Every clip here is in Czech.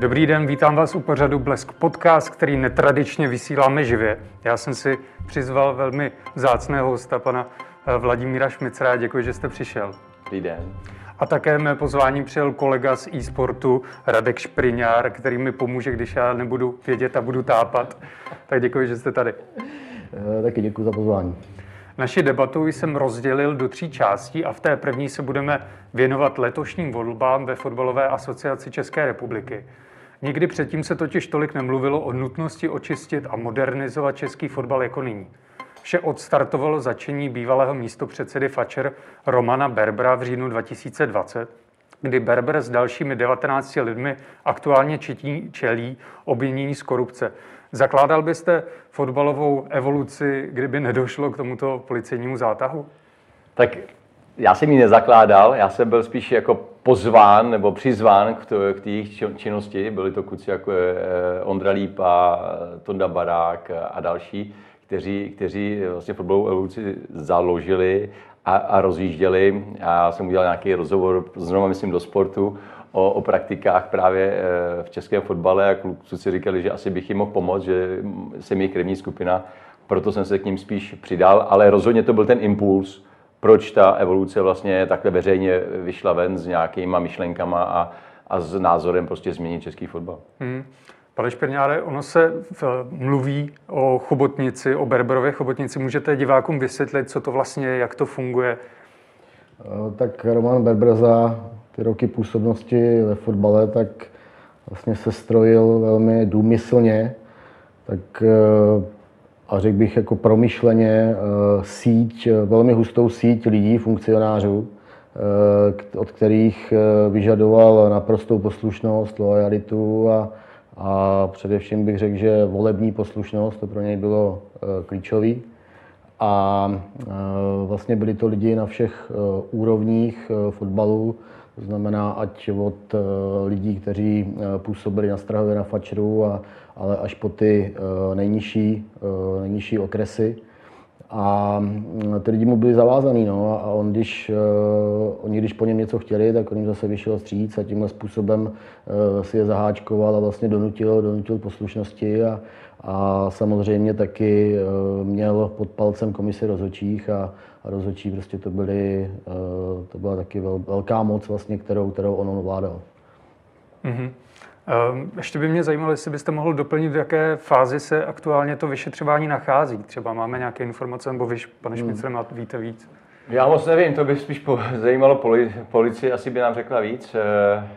Dobrý den, vítám vás u pořadu Blesk Podcast, který netradičně vysíláme živě. Já jsem si přizval velmi vzácného hosta, pana eh, Vladimíra Šmicera. Děkuji, že jste přišel. Dobrý den. A také mé pozvání přijel kolega z e-sportu Radek Špriňár, který mi pomůže, když já nebudu vědět a budu tápat. Tak děkuji, že jste tady. Eh, taky děkuji za pozvání. Naši debatu jsem rozdělil do tří částí a v té první se budeme věnovat letošním volbám ve Fotbalové asociaci České republiky. Nikdy předtím se totiž tolik nemluvilo o nutnosti očistit a modernizovat český fotbal jako nyní. Vše odstartovalo začení bývalého místopředsedy Fatscher Romana Berbera v říjnu 2020, kdy Berber s dalšími 19 lidmi aktuálně četí, čelí obvinění z korupce. Zakládal byste fotbalovou evoluci, kdyby nedošlo k tomuto policejnímu zátahu? Tak já jsem ji nezakládal, já jsem byl spíš jako pozván nebo přizván k, k té jejich činnosti. Byli to kluci jako eh, Ondra Lípa, Tonda Barák a další, kteří, kteří vlastně fotbalovou evoluci založili a, a rozjížděli. Já jsem udělal nějaký rozhovor, znovu myslím do sportu, o, o praktikách právě eh, v českém fotbale a kluci říkali, že asi bych jim mohl pomoct, že jsem jejich krevní skupina, proto jsem se k ním spíš přidal, ale rozhodně to byl ten impuls, proč ta evoluce vlastně takhle veřejně vyšla ven s nějakýma myšlenkama a, a s názorem prostě změnit český fotbal. Hmm. Pane Špirňáre, ono se v, mluví o chobotnici, o Berberově chobotnici. Můžete divákům vysvětlit, co to vlastně je, jak to funguje? Eh, tak Roman Berber za ty roky působnosti ve fotbale, tak vlastně se strojil velmi důmyslně, tak eh, a řekl bych jako promyšleně eh, síť, velmi hustou síť lidí, funkcionářů, eh, od kterých eh, vyžadoval naprostou poslušnost, lojalitu a, a především bych řekl, že volební poslušnost, to pro něj bylo klíčový. A vlastně byli to lidi na všech úrovních fotbalu, to znamená, ať od lidí, kteří působili na Strahově, na Fačru a, ale až po ty nejnižší, nejnižší okresy. A mm, ty lidi mu byli zavázaný, no, a on když, uh, oni když po něm něco chtěli, tak on jim zase vyšel stříc a tímhle způsobem uh, si je zaháčkoval a vlastně donutil, donutil poslušnosti a, a samozřejmě taky uh, měl pod palcem komisi rozhodčích a, a rozhodčí prostě to, byly, uh, to byla taky vel, velká moc vlastně, kterou, kterou on ovládal. Mm-hmm. Ehm, ještě by mě zajímalo, jestli byste mohl doplnit, v jaké fázi se aktuálně to vyšetřování nachází. Třeba máme nějaké informace, nebo vy, pane Šmicer, hmm. víte víc? Já moc nevím, to by spíš po, zajímalo poli, policii, asi by nám řekla víc.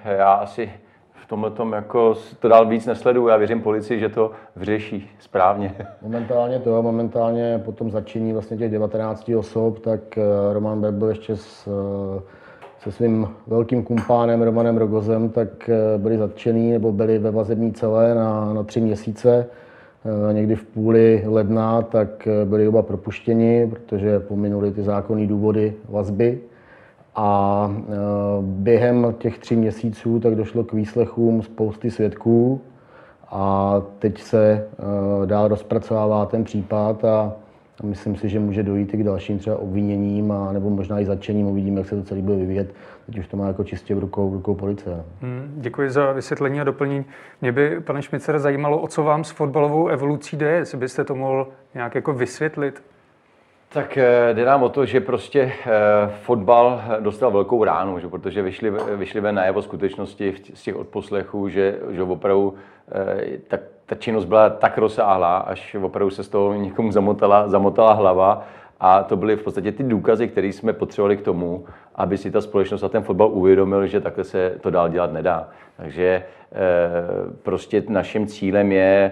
Eh, já asi v tomhle tom jako to dál víc nesleduju. Já věřím policii, že to vyřeší správně. Momentálně to, momentálně po tom začení vlastně těch 19 osob, tak eh, Roman Beb byl ještě s eh, se svým velkým kumpánem Romanem Rogozem, tak eh, byli zatčený nebo byli ve vazební celé na, na tři měsíce. Eh, někdy v půli ledna tak eh, byli oba propuštěni, protože pominuli ty zákonné důvody vazby. A během těch tří měsíců tak došlo k výslechům spousty svědků a teď se dál rozpracovává ten případ a a myslím si, že může dojít i k dalším třeba obviněním a nebo možná i zatčením. Uvidíme, jak se to celý bude vyvíjet. Teď už to má jako čistě v rukou, v rukou policie. Hmm, děkuji za vysvětlení a doplnění. Mě by, pane Šmicer, zajímalo, o co vám s fotbalovou evolucí jde, jestli byste to mohl nějak jako vysvětlit. Tak eh, jde nám o to, že prostě eh, fotbal dostal velkou ránu, že, protože vyšli, vyšli ven najevo skutečnosti z těch odposlechů, že, že opravdu eh, tak ta činnost byla tak rozsáhlá, až opravdu se z toho někomu zamotala, zamotala hlava a to byly v podstatě ty důkazy, které jsme potřebovali k tomu, aby si ta společnost a ten fotbal uvědomil, že takhle se to dál dělat nedá. Takže e, prostě naším cílem je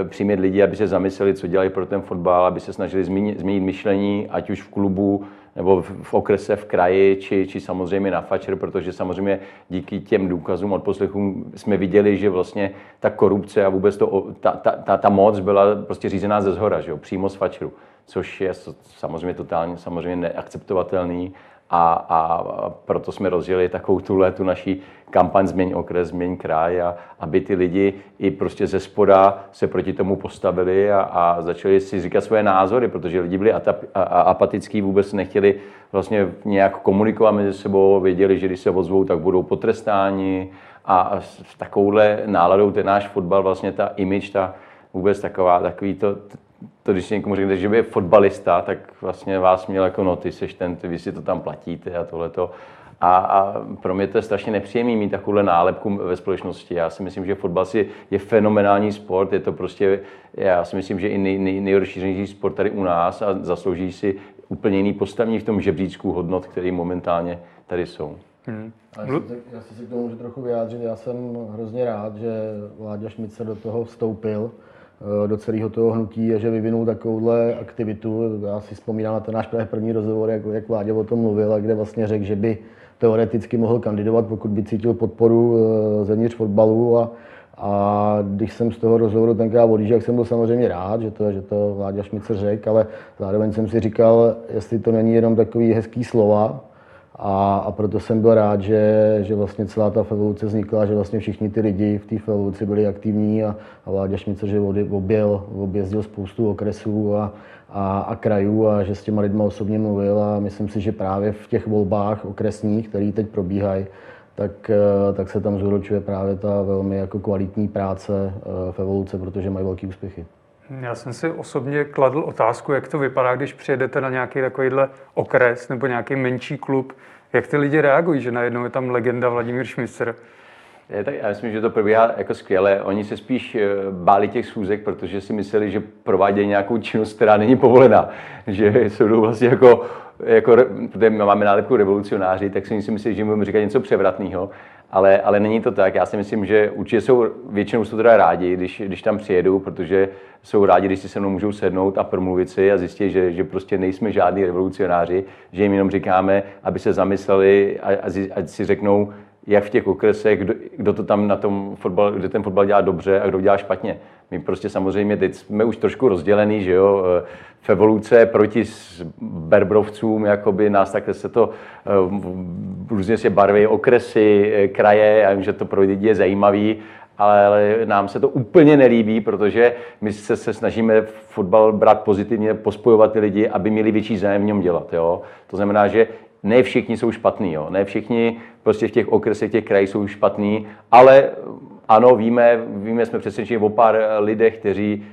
e, přimět lidi, aby se zamysleli, co dělají pro ten fotbal, aby se snažili změnit, změnit myšlení, ať už v klubu, nebo v okrese, v kraji, či, či samozřejmě na fačer, protože samozřejmě díky těm důkazům od poslechům jsme viděli, že vlastně ta korupce a vůbec to, ta, ta, ta, ta moc byla prostě řízená ze zhora, že jo, přímo z fačeru, což je samozřejmě totálně samozřejmě neakceptovatelný a, a proto jsme rozjeli takovou tuhle tu naší kampaň Změň okres, Změň kraj, a, aby ty lidi i prostě ze spoda se proti tomu postavili a, a začali si říkat svoje názory, protože lidi byli atap, a, a, apatický, vůbec nechtěli vlastně nějak komunikovat mezi sebou, věděli, že když se ozvou, tak budou potrestáni a s takovouhle náladou ten náš fotbal, vlastně ta image, ta vůbec taková, takový to, to, když si někomu řeknete, že je fotbalista, tak vlastně vás měl jako no, ty seš ten, ty, vy si to tam platíte a tohleto. A, a pro mě to je strašně nepříjemný mít takovouhle nálepku ve společnosti. Já si myslím, že fotbal si je fenomenální sport, je to prostě, já si myslím, že i nej, nej, nejrozšířenější sport tady u nás a zaslouží si úplně jiný postavení v tom žebříčku hodnot, který momentálně tady jsou. Hmm. A jestli, se, jestli se k tomu můžu trochu vyjádřit, já jsem hrozně rád, že Vláďa Šmice do toho vstoupil, do celého toho hnutí a že vyvinul takovouhle aktivitu. Já si vzpomínám na ten náš první rozhovor, jak, jak Vláďa o tom mluvil a kde vlastně řekl, že by teoreticky mohl kandidovat, pokud by cítil podporu eh, zevnitř fotbalu a, a když jsem z toho rozhovoru tenkrát odjížděl, jak jsem byl samozřejmě rád, že to, že to Vláďa Šmice řekl, ale zároveň jsem si říkal, jestli to není jenom takový hezký slova, a, a proto jsem byl rád, že, že vlastně celá ta evoluce vznikla, že vlastně všichni ty lidi v té evoluci byli aktivní a, a Vláďa Šmice, že objel, objezdil spoustu okresů a, a, a krajů a že s těma lidma osobně mluvil a myslím si, že právě v těch volbách okresních, které teď probíhají, tak, eh, tak se tam zúročuje právě ta velmi jako kvalitní práce eh, v evoluce, protože mají velký úspěchy. Já jsem si osobně kladl otázku, jak to vypadá, když přijedete na nějaký takovýhle okres nebo nějaký menší klub. Jak ty lidi reagují, že najednou je tam legenda Vladimír Šmicer? Tak já myslím, že to probíhá jako skvěle. Oni se spíš eh, báli těch schůzek, protože si mysleli, že provádějí nějakou činnost, která není povolená. Že jsou vlastně jako, jako protože máme nálepku revolucionáři, tak si myslím, že jim říkat něco převratného ale, ale není to tak. Já si myslím, že určitě jsou, většinou jsou teda rádi, když, když tam přijedou, protože jsou rádi, když si se mnou můžou sednout a promluvit si a zjistit, že, že prostě nejsme žádní revolucionáři, že jim jenom říkáme, aby se zamysleli a, a, a si řeknou, jak v těch okresech, kdo, kdo to tam na tom fotbal, kde ten fotbal dělá dobře a kdo dělá špatně. My prostě samozřejmě teď jsme už trošku rozdělený, že jo, v evoluce proti Berbrovcům, jakoby nás takhle se to eh, různě se barví okresy, eh, kraje, já vím, že to pro lidi je zajímavý, ale nám se to úplně nelíbí, protože my se, se snažíme fotbal brát pozitivně, pospojovat ty lidi, aby měli větší zájem v něm dělat. Jo? To znamená, že ne všichni jsou špatní, jo? ne všichni prostě v těch okresech, těch krajích jsou špatní, ale ano, víme, víme, jsme přesvědčeni o pár lidech, kteří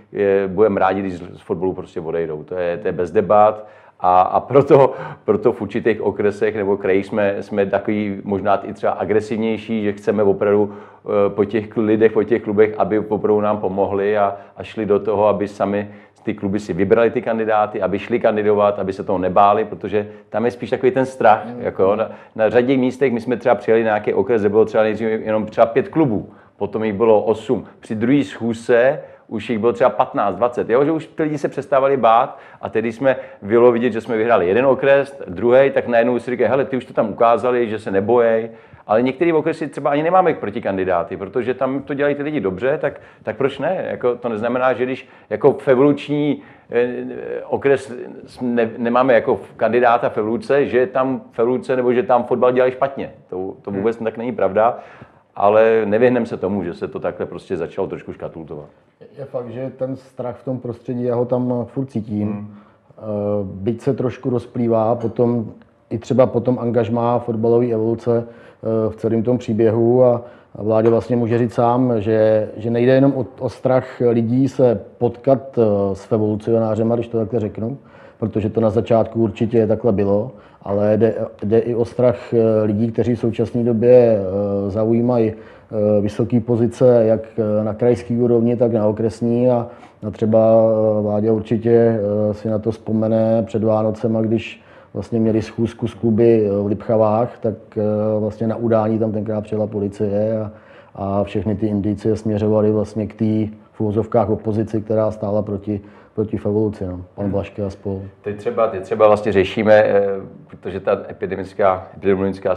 budeme rádi, když z fotbalu prostě odejdou. To je, to je bez debat. A, a proto, proto v určitých okresech nebo krajích jsme, jsme takový možná i třeba agresivnější, že chceme opravdu eh, po těch lidech, po těch klubech, aby opravdu nám pomohli a, a šli do toho, aby sami ty kluby si vybrali ty kandidáty, aby šli kandidovat, aby se toho nebáli, protože tam je spíš takový ten strach. Mm. Jako na, na řadě místech my jsme třeba přijeli na nějaký okres, kde bylo třeba nejdřív jenom třeba pět klubů potom jich bylo 8. Při druhé schůzce už jich bylo třeba 15, 20, jo? že už ty lidi se přestávali bát a tedy jsme bylo vidět, že jsme vyhráli jeden okres, druhý, tak najednou si říkají, hele, ty už to tam ukázali, že se nebojej, ale některé okresy třeba ani nemáme proti kandidáty, protože tam to dělají ty lidi dobře, tak, tak proč ne? Jako, to neznamená, že když jako v evoluční eh, okres ne, nemáme jako kandidáta v evoluce, že tam v evoluce nebo že tam fotbal dělají špatně. To, to vůbec hmm. tak není pravda ale nevyhneme se tomu, že se to takhle prostě začalo trošku škatultovat. Je fakt, že ten strach v tom prostředí, já ho tam furt cítím. Hmm. Eh, byť se trošku rozplývá, potom i třeba potom angažmá fotbalové evoluce eh, v celém tom příběhu a vládě vlastně může říct sám, že, že nejde jenom o, o strach lidí se potkat eh, s evolucionářem, když to takhle řeknu, protože to na začátku určitě takhle bylo, ale jde, jde i o strach eh, lidí, kteří v současné době eh, zaujímají eh, vysoké pozice jak na krajské úrovni, tak na okresní. A, třeba vládě určitě si na to vzpomene před Vánocema, když vlastně měli schůzku s kluby v Lipchavách, tak vlastně na udání tam tenkrát přijela policie a, a všechny ty indicie směřovaly vlastně k té v opozici, která stála proti proti evoluci, no. pan hmm. Blaška a spolu. Teď třeba, teď třeba vlastně řešíme, eh, protože ta epidemická, epidemiologická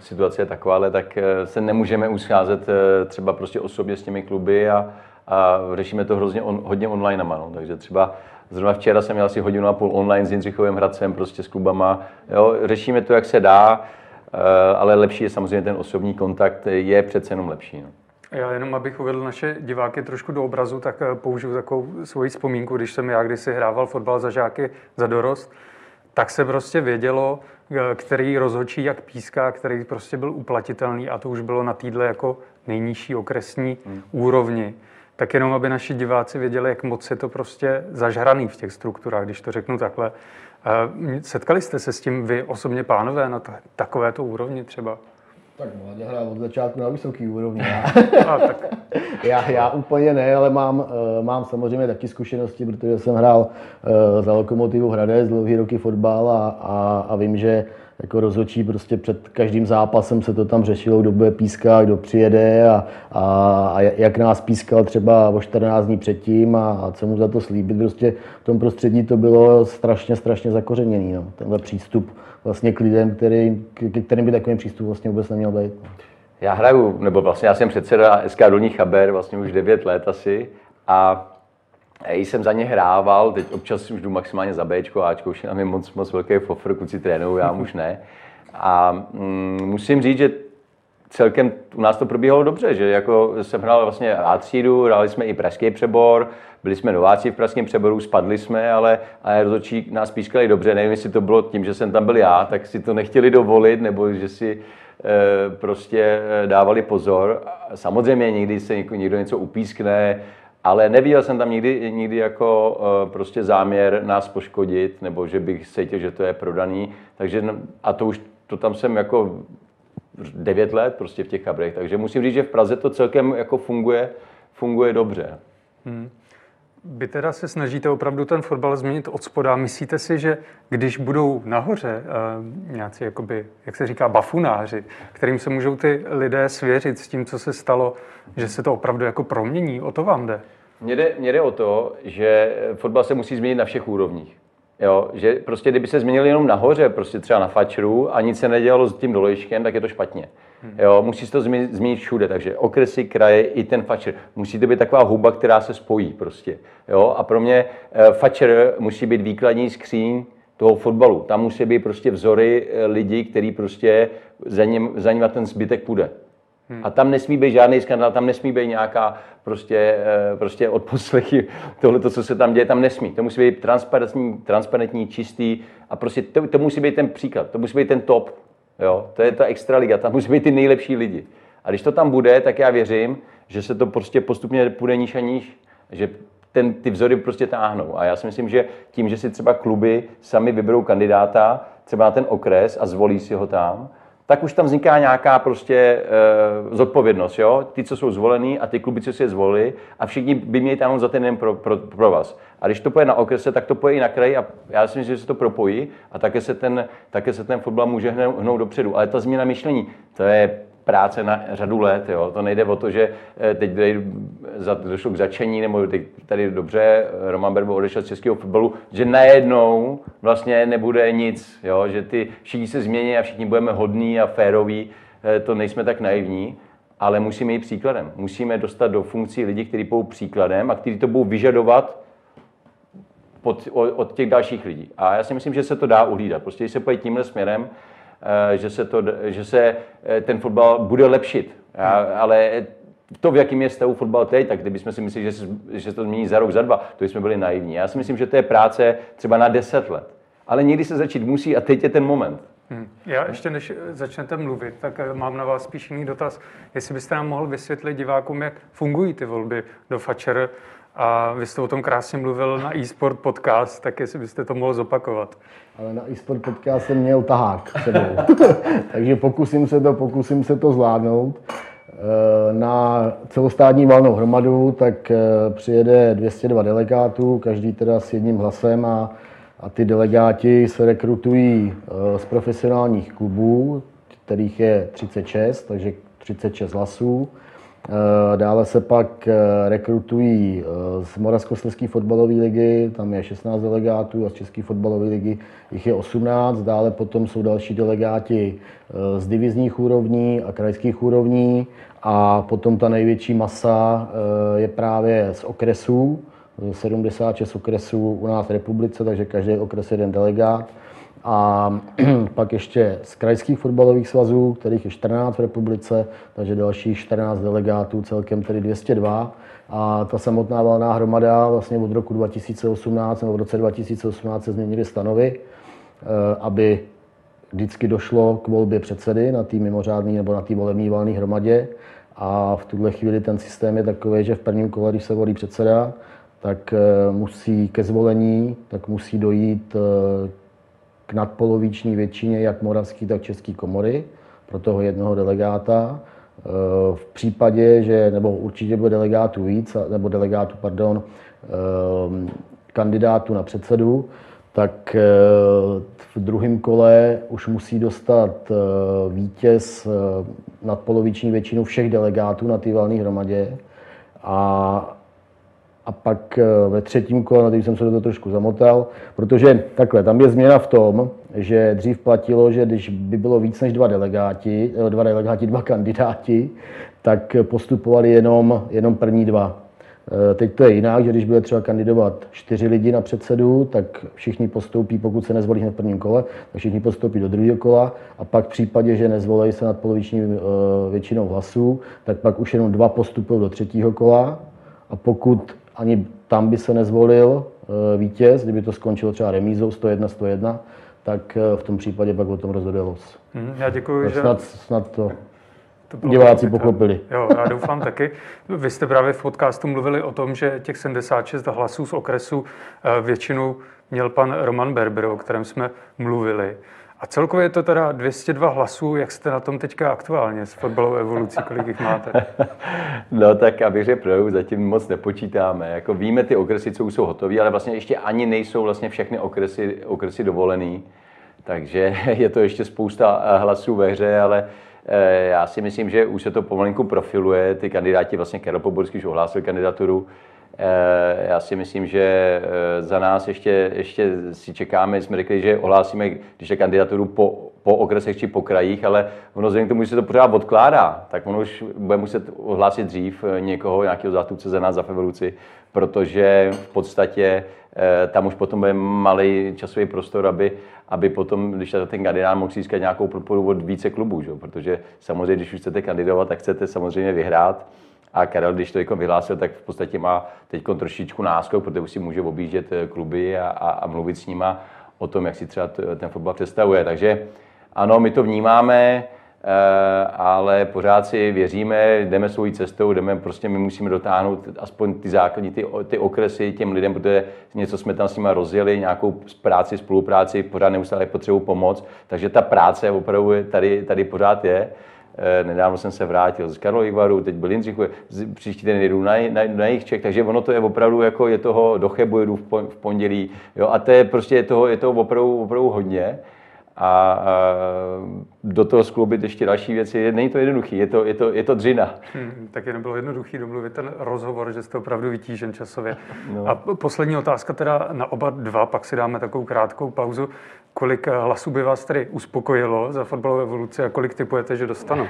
situace je taková, tak eh, se nemůžeme uscházet eh, třeba prostě osobně s těmi kluby a, a řešíme to hrozně on, hodně online. No. Takže třeba Zrovna včera jsem měl asi hodinu a půl online s Jindřichovým Hradcem, prostě s klubama. Jo, řešíme to, jak se dá, ale lepší je samozřejmě ten osobní kontakt, je přece jenom lepší. No. Já jenom, abych uvedl naše diváky trošku do obrazu, tak eh, použiju takovou svoji vzpomínku, když jsem já kdysi hrával fotbal za žáky za dorost, tak se prostě vědělo, eh, který rozhodčí jak píská, který prostě byl uplatitelný a to už bylo na týdle jako nejnižší okresní hmm. úrovni. Tak jenom, aby naši diváci věděli, jak moc je to prostě zažraný v těch strukturách, když to řeknu takhle. Eh, setkali jste se s tím vy osobně, pánové, na takovéto úrovni třeba? Tak Mladě hrál od začátku na vysoký úrovni. Já, tak. já, já úplně ne, ale mám, uh, mám samozřejmě taky zkušenosti, protože jsem hrál uh, za Lokomotivu Hradec dlouhý roky fotbal a, a, a vím, že jako rozhodčí prostě před každým zápasem se to tam řešilo, kdo bude pískat, kdo přijede a, a, a jak nás pískal třeba o 14 dní předtím a, a co mu za to slíbit. Prostě v tom prostředí to bylo strašně, strašně zakořeněný, no, tenhle přístup vlastně k lidem, který, k kterým by takový přístup vlastně vůbec neměl být. Já hraju, nebo vlastně já jsem předseda SK Dolní Chaber vlastně už 9 let asi a jsem za ně hrával, teď občas už jdu maximálně za Bčko, Ačko, už je moc, moc velký fofr, kluci trénují, já už ne. A mm, musím říct, že celkem u nás to probíhalo dobře, že jako jsem hrál vlastně A třídu, hráli jsme i pražský přebor, byli jsme nováci v pražském přeboru, spadli jsme, ale, ale rozhodčí nás pískali dobře. Nevím, jestli to bylo tím, že jsem tam byl já, tak si to nechtěli dovolit, nebo že si e, prostě eh, dávali pozor. Samozřejmě někdy se někdo, něco upískne, ale neviděl jsem tam nikdy, nikdy jako e, prostě záměr nás poškodit, nebo že bych cítil, že to je prodaný. Takže, a to už to tam jsem jako 9 let prostě v těch kabrech, takže musím říct, že v Praze to celkem jako funguje, funguje dobře. Hmm. Vy teda se snažíte opravdu ten fotbal změnit od spoda. Myslíte si, že když budou nahoře uh, nějací, jakoby, jak se říká, bafunáři, kterým se můžou ty lidé svěřit s tím, co se stalo, že se to opravdu jako promění? O to vám jde? Mně jde, mně jde o to, že fotbal se musí změnit na všech úrovních. Jo, že prostě kdyby se změnil jenom nahoře, prostě třeba na fačru a nic se nedělalo s tím dolejškem, tak je to špatně. Hmm. Jo, musí se to změnit, změnit všude, takže okresy, kraje i ten fačer. Musí to být taková huba, která se spojí prostě. Jo, a pro mě e, fačer musí být výkladní skříň toho fotbalu. Tam musí být prostě vzory e, lidí, který prostě za ním, za ním ten zbytek půjde. Hmm. A tam nesmí být žádný skandál, tam nesmí být nějaká prostě, eh, prostě odposlechy, tohle, co se tam děje, tam nesmí. To musí být transparentní, transparentní čistý a prostě to, to musí být ten příklad, to musí být ten top. Jo? To je ta extraliga, tam musí být ty nejlepší lidi. A když to tam bude, tak já věřím, že se to prostě postupně půjde níž a níž, že ten, ty vzory prostě táhnou. A já si myslím, že tím, že si třeba kluby sami vyberou kandidáta, třeba na ten okres a zvolí si ho tam, tak už tam vzniká nějaká prostě e, zodpovědnost. Jo? Ty, co jsou zvolení a ty kluby, co si je zvolili a všichni by měli tam za ten den pro, pro, pro vás. A když to poje na okrese, tak to poje i na kraji a já si myslím, že se to propojí a také se ten, také se ten fotbal může hnout dopředu. Ale ta změna myšlení, to je práce na řadu let. Jo. To nejde o to, že eh, teď došlo k začení, nebo teď tady dobře Roman Berbo odešel z českého fotbalu, že najednou vlastně nebude nic, jo. že ty všichni se změní a všichni budeme hodní a féroví. Eh, to nejsme tak naivní, ale musíme jít příkladem. Musíme dostat do funkcí lidi, kteří budou příkladem a kteří to budou vyžadovat od, od těch dalších lidí. A já si myslím, že se to dá uhlídat. Prostě když se pojít tímhle směrem, Eh, že se, to, že se eh, ten fotbal bude lepšit. Já, ale to, v jakém je stavu fotbal teď, tak kdybychom si mysleli, že se, že se to změní za rok, za dva, to jsme byli naivní. Já si myslím, že to je práce třeba na deset let. Ale někdy se začít musí a teď je ten moment. Hmm. Já ještě než začnete mluvit, tak eh, mám na vás spíš jiný dotaz. Jestli byste nám mohl vysvětlit divákům, jak fungují ty volby do Fatscher a vy jste o tom krásně mluvil na eSport podcast, tak jestli byste to mohl zopakovat. Ale na eSport podcast jsem měl tahák sebou. Takže pokusím se to, pokusím se to zvládnout. Eh, na celostátní valnou hromadu tak eh, přijede 202 delegátů, každý teda s jedním hlasem a, a ty delegáti se rekrutují eh, z profesionálních klubů, kterých je 36, takže 36 hlasů. Eh, dále se pak eh, rekrutují eh, z Moravskoslezské fotbalové ligy, tam je 16 delegátů a z České fotbalové ligy jich je 18. Dále potom jsou další delegáti z divizních úrovní a krajských úrovní. A potom ta největší masa je právě z okresů, 76 okresů u nás v republice, takže každý okres je jeden delegát. A pak ještě z krajských fotbalových svazů, kterých je 14 v republice, takže dalších 14 delegátů, celkem tedy 202. A ta samotná valná hromada vlastně od roku 2018 nebo v roce 2018 se změnily stanovy, eh, aby vždycky došlo k volbě předsedy na té mimořádné nebo na té volební valné hromadě. A v tuhle chvíli ten systém je takový, že v prvním kole, když se volí předseda, tak eh, musí ke zvolení, tak musí dojít eh, k nadpoloviční většině jak moravský, tak český komory pro toho jednoho delegáta. Eh, v případě, že, nebo určitě bude delegátů víc, nebo delegátů, pardon, kandidátů na předsedu, tak v druhém kole už musí dostat vítěz nadpoloviční většinu všech delegátů na té valné hromadě. A a pak eh, ve třetím kole, na jsem se do toho trošku zamotal, protože takhle, tam je změna v tom, že dřív platilo, že když by bylo víc než dva delegáti, eh, dva delegáti, dva kandidáti, tak postupovali jenom, jenom první dva. Eh, teď to je jinak, že když bude třeba kandidovat čtyři lidi na předsedu, tak všichni postoupí, pokud se nezvolí hned v prvním kole, tak všichni postoupí do druhého kola a pak v případě, že nezvolí se nad poloviční většinou hlasů, tak pak už jenom dva postupují do třetího kola a pokud ani tam by se nezvolil eh, vítěz, kdyby to skončilo třeba remízou 101-101, tak eh, v tom případě pak o tom rozhoduje los. Hmm, já děkuji, že... Snad, snad to, to diváci pochopili. Jo, já doufám taky. Vy jste právě v podcastu mluvili o tom, že těch 76 hlasů z okresu eh, většinu měl pan Roman Berber, o kterém jsme mluvili. A celkově je to teda 202 hlasů. Jak jste na tom teďka aktuálně s fotbalovou evolucí? Kolik jich máte? no tak abych řekl zatím moc nepočítáme. Jako víme ty okresy, co už jsou hotové, ale vlastně ještě ani nejsou vlastně všechny okresy, okresy dovolený. Takže je to ještě spousta eh, hlasů ve hře, ale eh, já si myslím, že už se to pomalinku profiluje. Ty kandidáti, vlastně Karel Poborský už ohlásil kandidaturu, já si myslím, že eh, za nás ještě, ještě si čekáme, jsme řekli, že ohlásíme, když je kandidaturu po, po okresech či po krajích, ale ono vzhledem k tomu, že se to pořád odkládá, tak ono už bude muset ohlásit dřív eh, někoho, nějakého zástupce za nás za evoluci, protože v podstatě tam už potom bude malý časový prostor, aby, aby potom, když ten kandidát mohl získat nějakou podporu od více klubů, že? protože samozřejmě, když už chcete kandidovat, tak chcete samozřejmě vyhrát, a Karel, když to jako vyhlásil, tak v podstatě má teď trošičku náskok, protože už si může objíždět eh, kluby a, a, a mluvit s nima o tom, jak si třeba ten fotbal představuje. Takže ano, my to vnímáme, eh, ale pořád si věříme, jdeme svou cestou, jdeme, prostě my musíme dotáhnout aspoň ty základní, ty, ty okresy těm lidem, protože něco jsme tam s nimi rozjeli, nějakou práci, spolupráci, pořád neustále potřebují pomoc, takže ta práce opravdu tady, tady pořád je. Eh, nedávno jsem se vrátil z Karlových varů, teď byl Jindřichu, příští den jedu na, na, na jejich Čech, takže ono to je opravdu jako je toho do Chebu jedu v pondělí, jo, a to je prostě je toho, je toho opravdu, opravdu hodně a, do toho skloubit ještě další věci. Není to jednoduché, je to, je to, je to dřina. Hmm, tak je nebylo jednoduché domluvit ten rozhovor, že jste opravdu vytížen časově. No. A poslední otázka teda na oba dva, pak si dáme takovou krátkou pauzu. Kolik hlasů by vás tedy uspokojilo za fotbalovou evoluci a kolik typujete, že dostanou?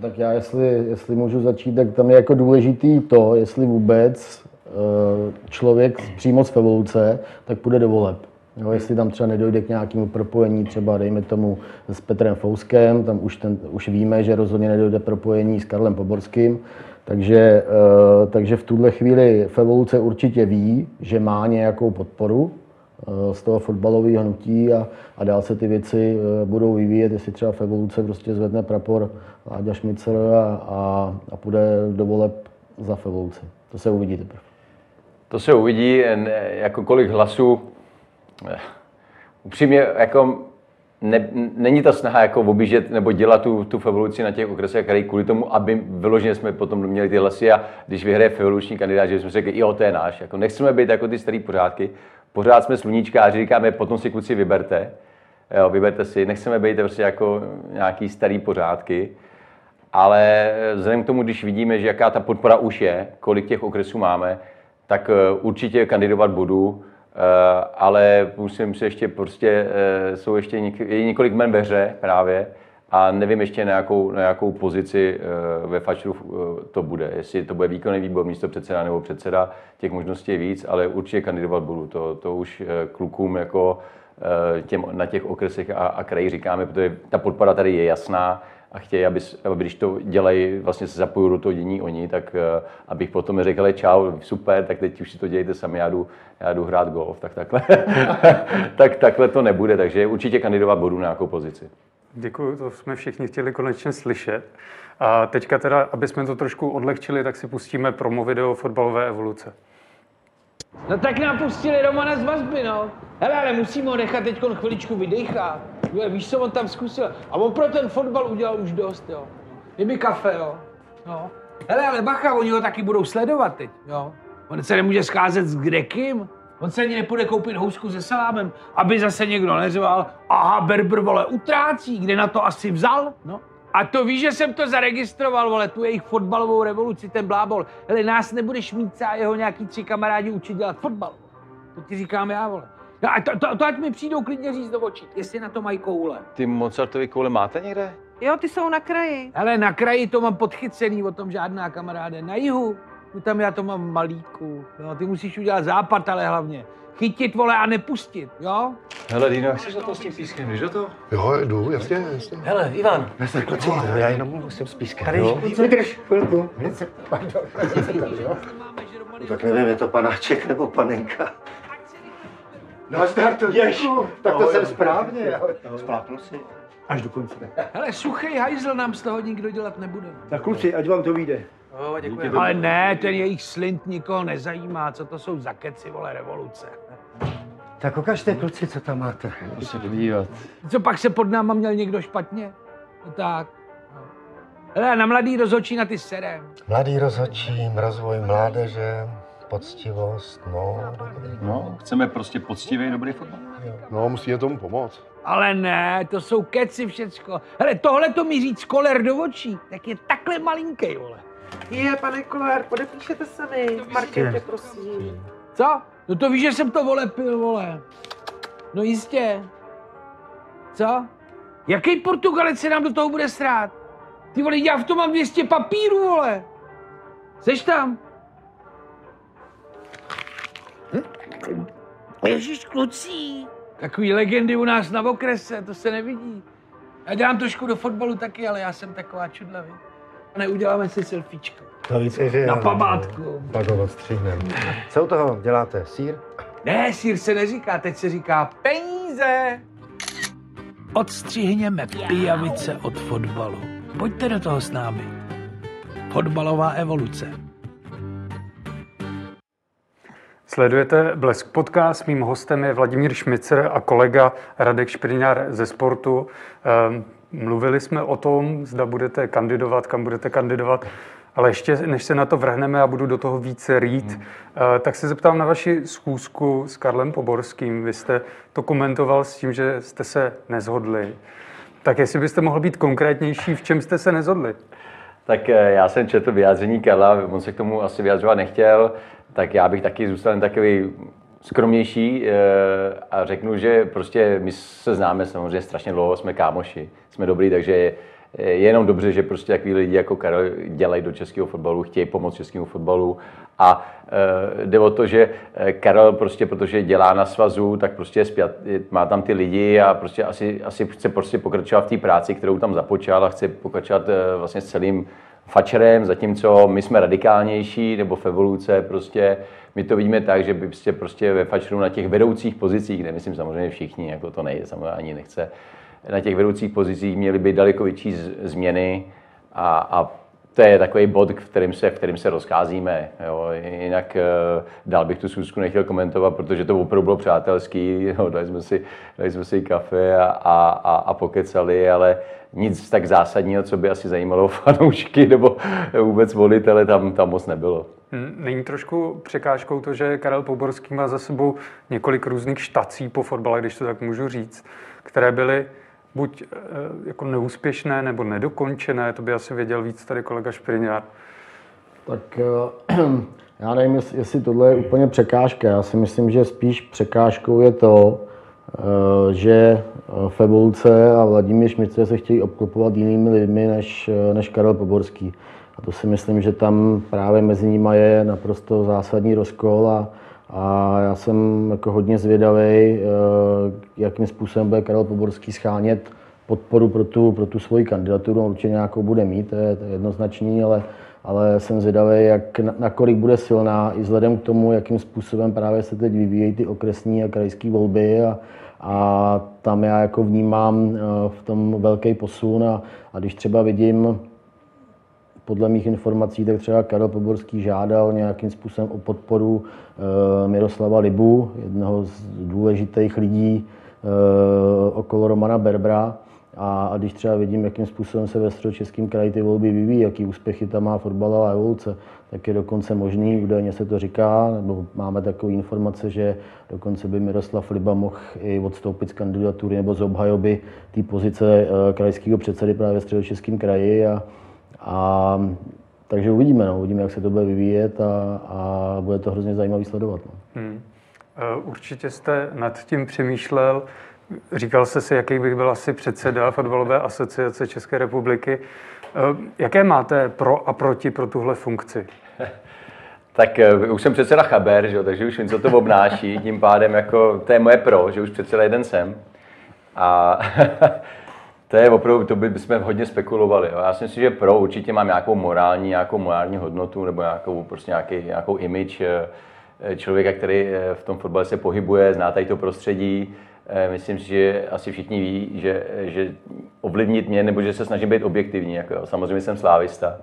Tak já, jestli, jestli můžu začít, tak tam je jako důležitý to, jestli vůbec eh, člověk přímo z evoluce, tak půjde do voleb. Jo, jestli tam třeba nedojde k nějakému propojení, třeba dejme tomu s Petrem Fouskem, tam už, ten, už víme, že rozhodně nedojde propojení s Karlem Poborským, takže, uh, takže v tuhle chvíli Fevoluce určitě ví, že má nějakou podporu uh, z toho fotbalového hnutí a, a dál se ty věci uh, budou vyvíjet, jestli třeba Fevoluce prostě zvedne prapor Láďa Šmicer a, a, a půjde do voleb za Fevoluci. To se uvidí teprve. To se uvidí, jako kolik hlasů upřímně, jako ne, není ta snaha jako objíždět nebo dělat tu, tu evoluci na těch okresech kraji kvůli tomu, aby vyloženě jsme potom měli ty hlasy a když vyhraje evoluční kandidát, že jsme si řekli, jo, to je náš. Jako nechceme být jako ty starý pořádky, pořád jsme sluníčkáři, říkáme, potom si kluci vyberte, jo, vyberte si, nechceme být prostě jako nějaký starý pořádky, ale vzhledem k tomu, když vidíme, že jaká ta podpora už je, kolik těch okresů máme, tak eh, určitě kandidovat budu. Eh, ale musím si ještě prostě, eh, jsou ještě něk, je několik men ve hře právě a nevím ještě na jakou, na jakou pozici eh, ve Fačru eh, to bude. Jestli to bude výkonný výbor, místo předseda nebo předseda, těch možností je víc, ale určitě kandidovat budu. To, to už eh, klukům jako těm, na těch okresech a, a krajích říkáme, protože ta podpora tady je jasná a chtějí, aby, aby když to dělají, vlastně se zapojují do toho dění oni, tak abych potom řekl, čau, super, tak teď už si to dějte sami, já jdu, já jdu hrát golf, tak takhle, tak takhle to nebude, takže určitě kandidovat budu na nějakou pozici. Děkuji, to jsme všichni chtěli konečně slyšet. A teďka teda, aby jsme to trošku odlehčili, tak si pustíme promo video fotbalové evoluce. No tak nám pustili Romana z vazby, no. Hele, ale musíme ho nechat teď chviličku vydechat. Víš, co on tam zkusil? A on pro ten fotbal udělal už dost, jo. Je mi kafe, jo. No. Hele, ale bacha, oni ho taky budou sledovat teď, jo. On se nemůže scházet s kdekým. On se ani nepůjde koupit housku se salámem, aby zase někdo neřval, aha, Berber, vole, utrácí, kde na to asi vzal, no. A to víš, že jsem to zaregistroval, vole, tu jejich fotbalovou revoluci, ten blábol. Hele, nás nebudeš mít a jeho nějaký tři kamarádi učit dělat fotbal. To ti říkám já, vole. No a to, to, to, ať mi přijdou klidně říct do očí, jestli na to mají koule. Ty Mozartovy koule máte někde? Jo, ty jsou na kraji. Hele, na kraji to mám podchycený, o tom žádná kamaráde. Na jihu tu tam já to mám malíku. Jo? Ty musíš udělat západ, ale hlavně. Chytit, vole, a nepustit, jo? Hele, Dino, jak jsi do toho s tím pískem, víš do toho? Jo, jdu, jasně, jasně. Hele, Ivan. Jasně, kluci, já jenom musím s pískem, Tady, jo? vydrž chvilku. Pardon, No, tak nevím, je to panáček nebo panenka. No, startu, Jež, tak to Ahoj. jsem správně. Splápnu si. Až do konce. Hele, suchý hajzl nám z toho nikdo dělat nebude. Tak kluci, ať vám to vyjde. Jo, děkuji. Ale ne, ten jejich slint nikoho nezajímá, co to jsou za keci, vole, revoluce. Tak ukažte, kluci, co tam máte. Musím se podívat. Co pak se pod náma měl někdo špatně? No tak. No. Hele, na mladý rozhočí na ty serem. Mladý rozhodčím, rozvoj mládeže, poctivost, no, dobrý. No, chceme prostě poctivý, dobrý fotbal. No, musíme tomu pomoct. Ale ne, to jsou keci všecko. Hele, tohle to mi říct koler do očí, tak je takhle malinký, vole. Je, pane Koller, podepíšete se mi v marketě, prosím. Co? No to víš, že jsem to vole pil, vole. No jistě. Co? Jaký Portugalec se nám do toho bude srát? Ty vole, já v tom mám 200 papírů, vole. Seš tam? Ježíš, kluci. Takový legendy u nás na okrese, to se nevidí. Já dělám trošku do fotbalu taky, ale já jsem taková čudlavý. Neuděláme si selfiečko. To více, že Na památku. Pak ho odstřihnem. Co u toho děláte? Sír? Ne, sír se neříká, teď se říká peníze. Odstřihněme pijavice od fotbalu. Pojďte do toho s námi. Fotbalová evoluce. Sledujete Blesk Podcast, mým hostem je Vladimír Šmicer a kolega Radek Špriňár ze sportu. Ehm, Mluvili jsme o tom, zda budete kandidovat, kam budete kandidovat, ale ještě než se na to vrhneme a budu do toho více rýt, eh, tak se zeptám na vaši schůzku s Karlem Poborským. Vy jste to komentoval s tím, že jste se nezhodli. Tak jestli byste mohl být konkrétnější, v čem jste se nezhodli? Tak eh, já jsem četl vyjádření Karla, on se k tomu asi vyjadřovat nechtěl, tak já bych taky zůstal takový skromnější eh, a řeknu, že prostě my se známe samozřejmě strašně dlouho, jsme kámoši, jsme dobrý, takže je jenom dobře, že prostě takový lidi jako Karel dělají do českého fotbalu, chtějí pomoct českému fotbalu. A e, jde o to, že Karel prostě, protože dělá na svazu, tak prostě spjat, má tam ty lidi a prostě asi, asi chce prostě pokračovat v té práci, kterou tam započal a chce pokračovat e, vlastně s celým fačerem, zatímco my jsme radikálnější, nebo v evoluce prostě, my to vidíme tak, že by prostě, prostě ve fačeru na těch vedoucích pozicích, nemyslím samozřejmě všichni, jako to nejde, samozřejmě ani nechce, na těch vedoucích pozicích měly být daleko větší změny a, a to je takový bod, v kterým se, v kterým se rozcházíme. Jo. Jinak uh, dál bych tu schůzku nechtěl komentovat, protože to opravdu bylo přátelský. Jo. Dali, jsme si, dali jsme si kafe a, a, a, a pokecali, ale nic tak zásadního, co by asi zajímalo fanoušky nebo vůbec volitele, tam, tam moc nebylo. Není trošku překážkou to, že Karel Poborský má za sebou několik různých štací po fotbale, když to tak můžu říct, které byly buď jako neúspěšné nebo nedokončené, to by asi věděl víc tady kolega Špriňár. Tak já nevím, jestli tohle je úplně překážka. Já si myslím, že spíš překážkou je to, eh, že Febulce a Vladimír Šmice se chtějí obklopovat jinými lidmi než, než Karel Poborský. A to si myslím, že tam právě mezi nimi je naprosto zásadní rozkol a, a já jsem jako hodně zvědavý, jakým způsobem bude Karel Poborský schánět podporu pro tu, pro tu svoji kandidaturu. On určitě nějakou bude mít, to je, to je jednoznačný, ale, ale jsem zvědavý, jak, nakolik bude silná, i vzhledem k tomu, jakým způsobem právě se teď vyvíjejí ty okresní a krajské volby a, a tam já jako vnímám eh, v tom velký posun a, a když třeba vidím, podle mých informací, tak třeba Karel Poborský žádal nějakým způsobem o podporu e, Miroslava Libu, jednoho z důležitých lidí e, okolo Romana Berbra. A, když třeba vidím, jakým způsobem se ve českém kraji ty volby vyvíjí, jaký úspěchy tam má fotbalová evoluce, tak je dokonce možný, údajně se to říká, nebo máme takové informace, že dokonce by Miroslav Liba mohl i odstoupit z kandidatury nebo z obhajoby té pozice eh, krajského předsedy právě ve středočeském kraji. A, a, takže uvidíme, no, uvidíme, jak se to bude vyvíjet a, a bude to hrozně zajímavý sledovat. No. Hmm. Eh, určitě jste nad tím přemýšlel. Říkal jste si, jaký bych byl asi předseda Fotbalové asociace České republiky. Eh, jaké máte pro a proti pro tuhle funkci? Tak eh, už jsem předseda Chaber, že jo, takže už vím, co to obnáší. Tím pádem jako, to je moje pro, že už předseda jeden jsem. A to je opravdu, to by jsme hodně spekulovali. Já si myslím, že pro určitě mám nějakou morální, nějakou morální hodnotu nebo nějakou, prostě nějaký, nějakou image eh, člověka, který v tom fotbale se pohybuje, zná tady to prostředí, Eh, myslím si, že asi všichni ví, že, že ovlivnit mě, nebo že se snažím být objektivní. Jako, samozřejmě jsem slávista.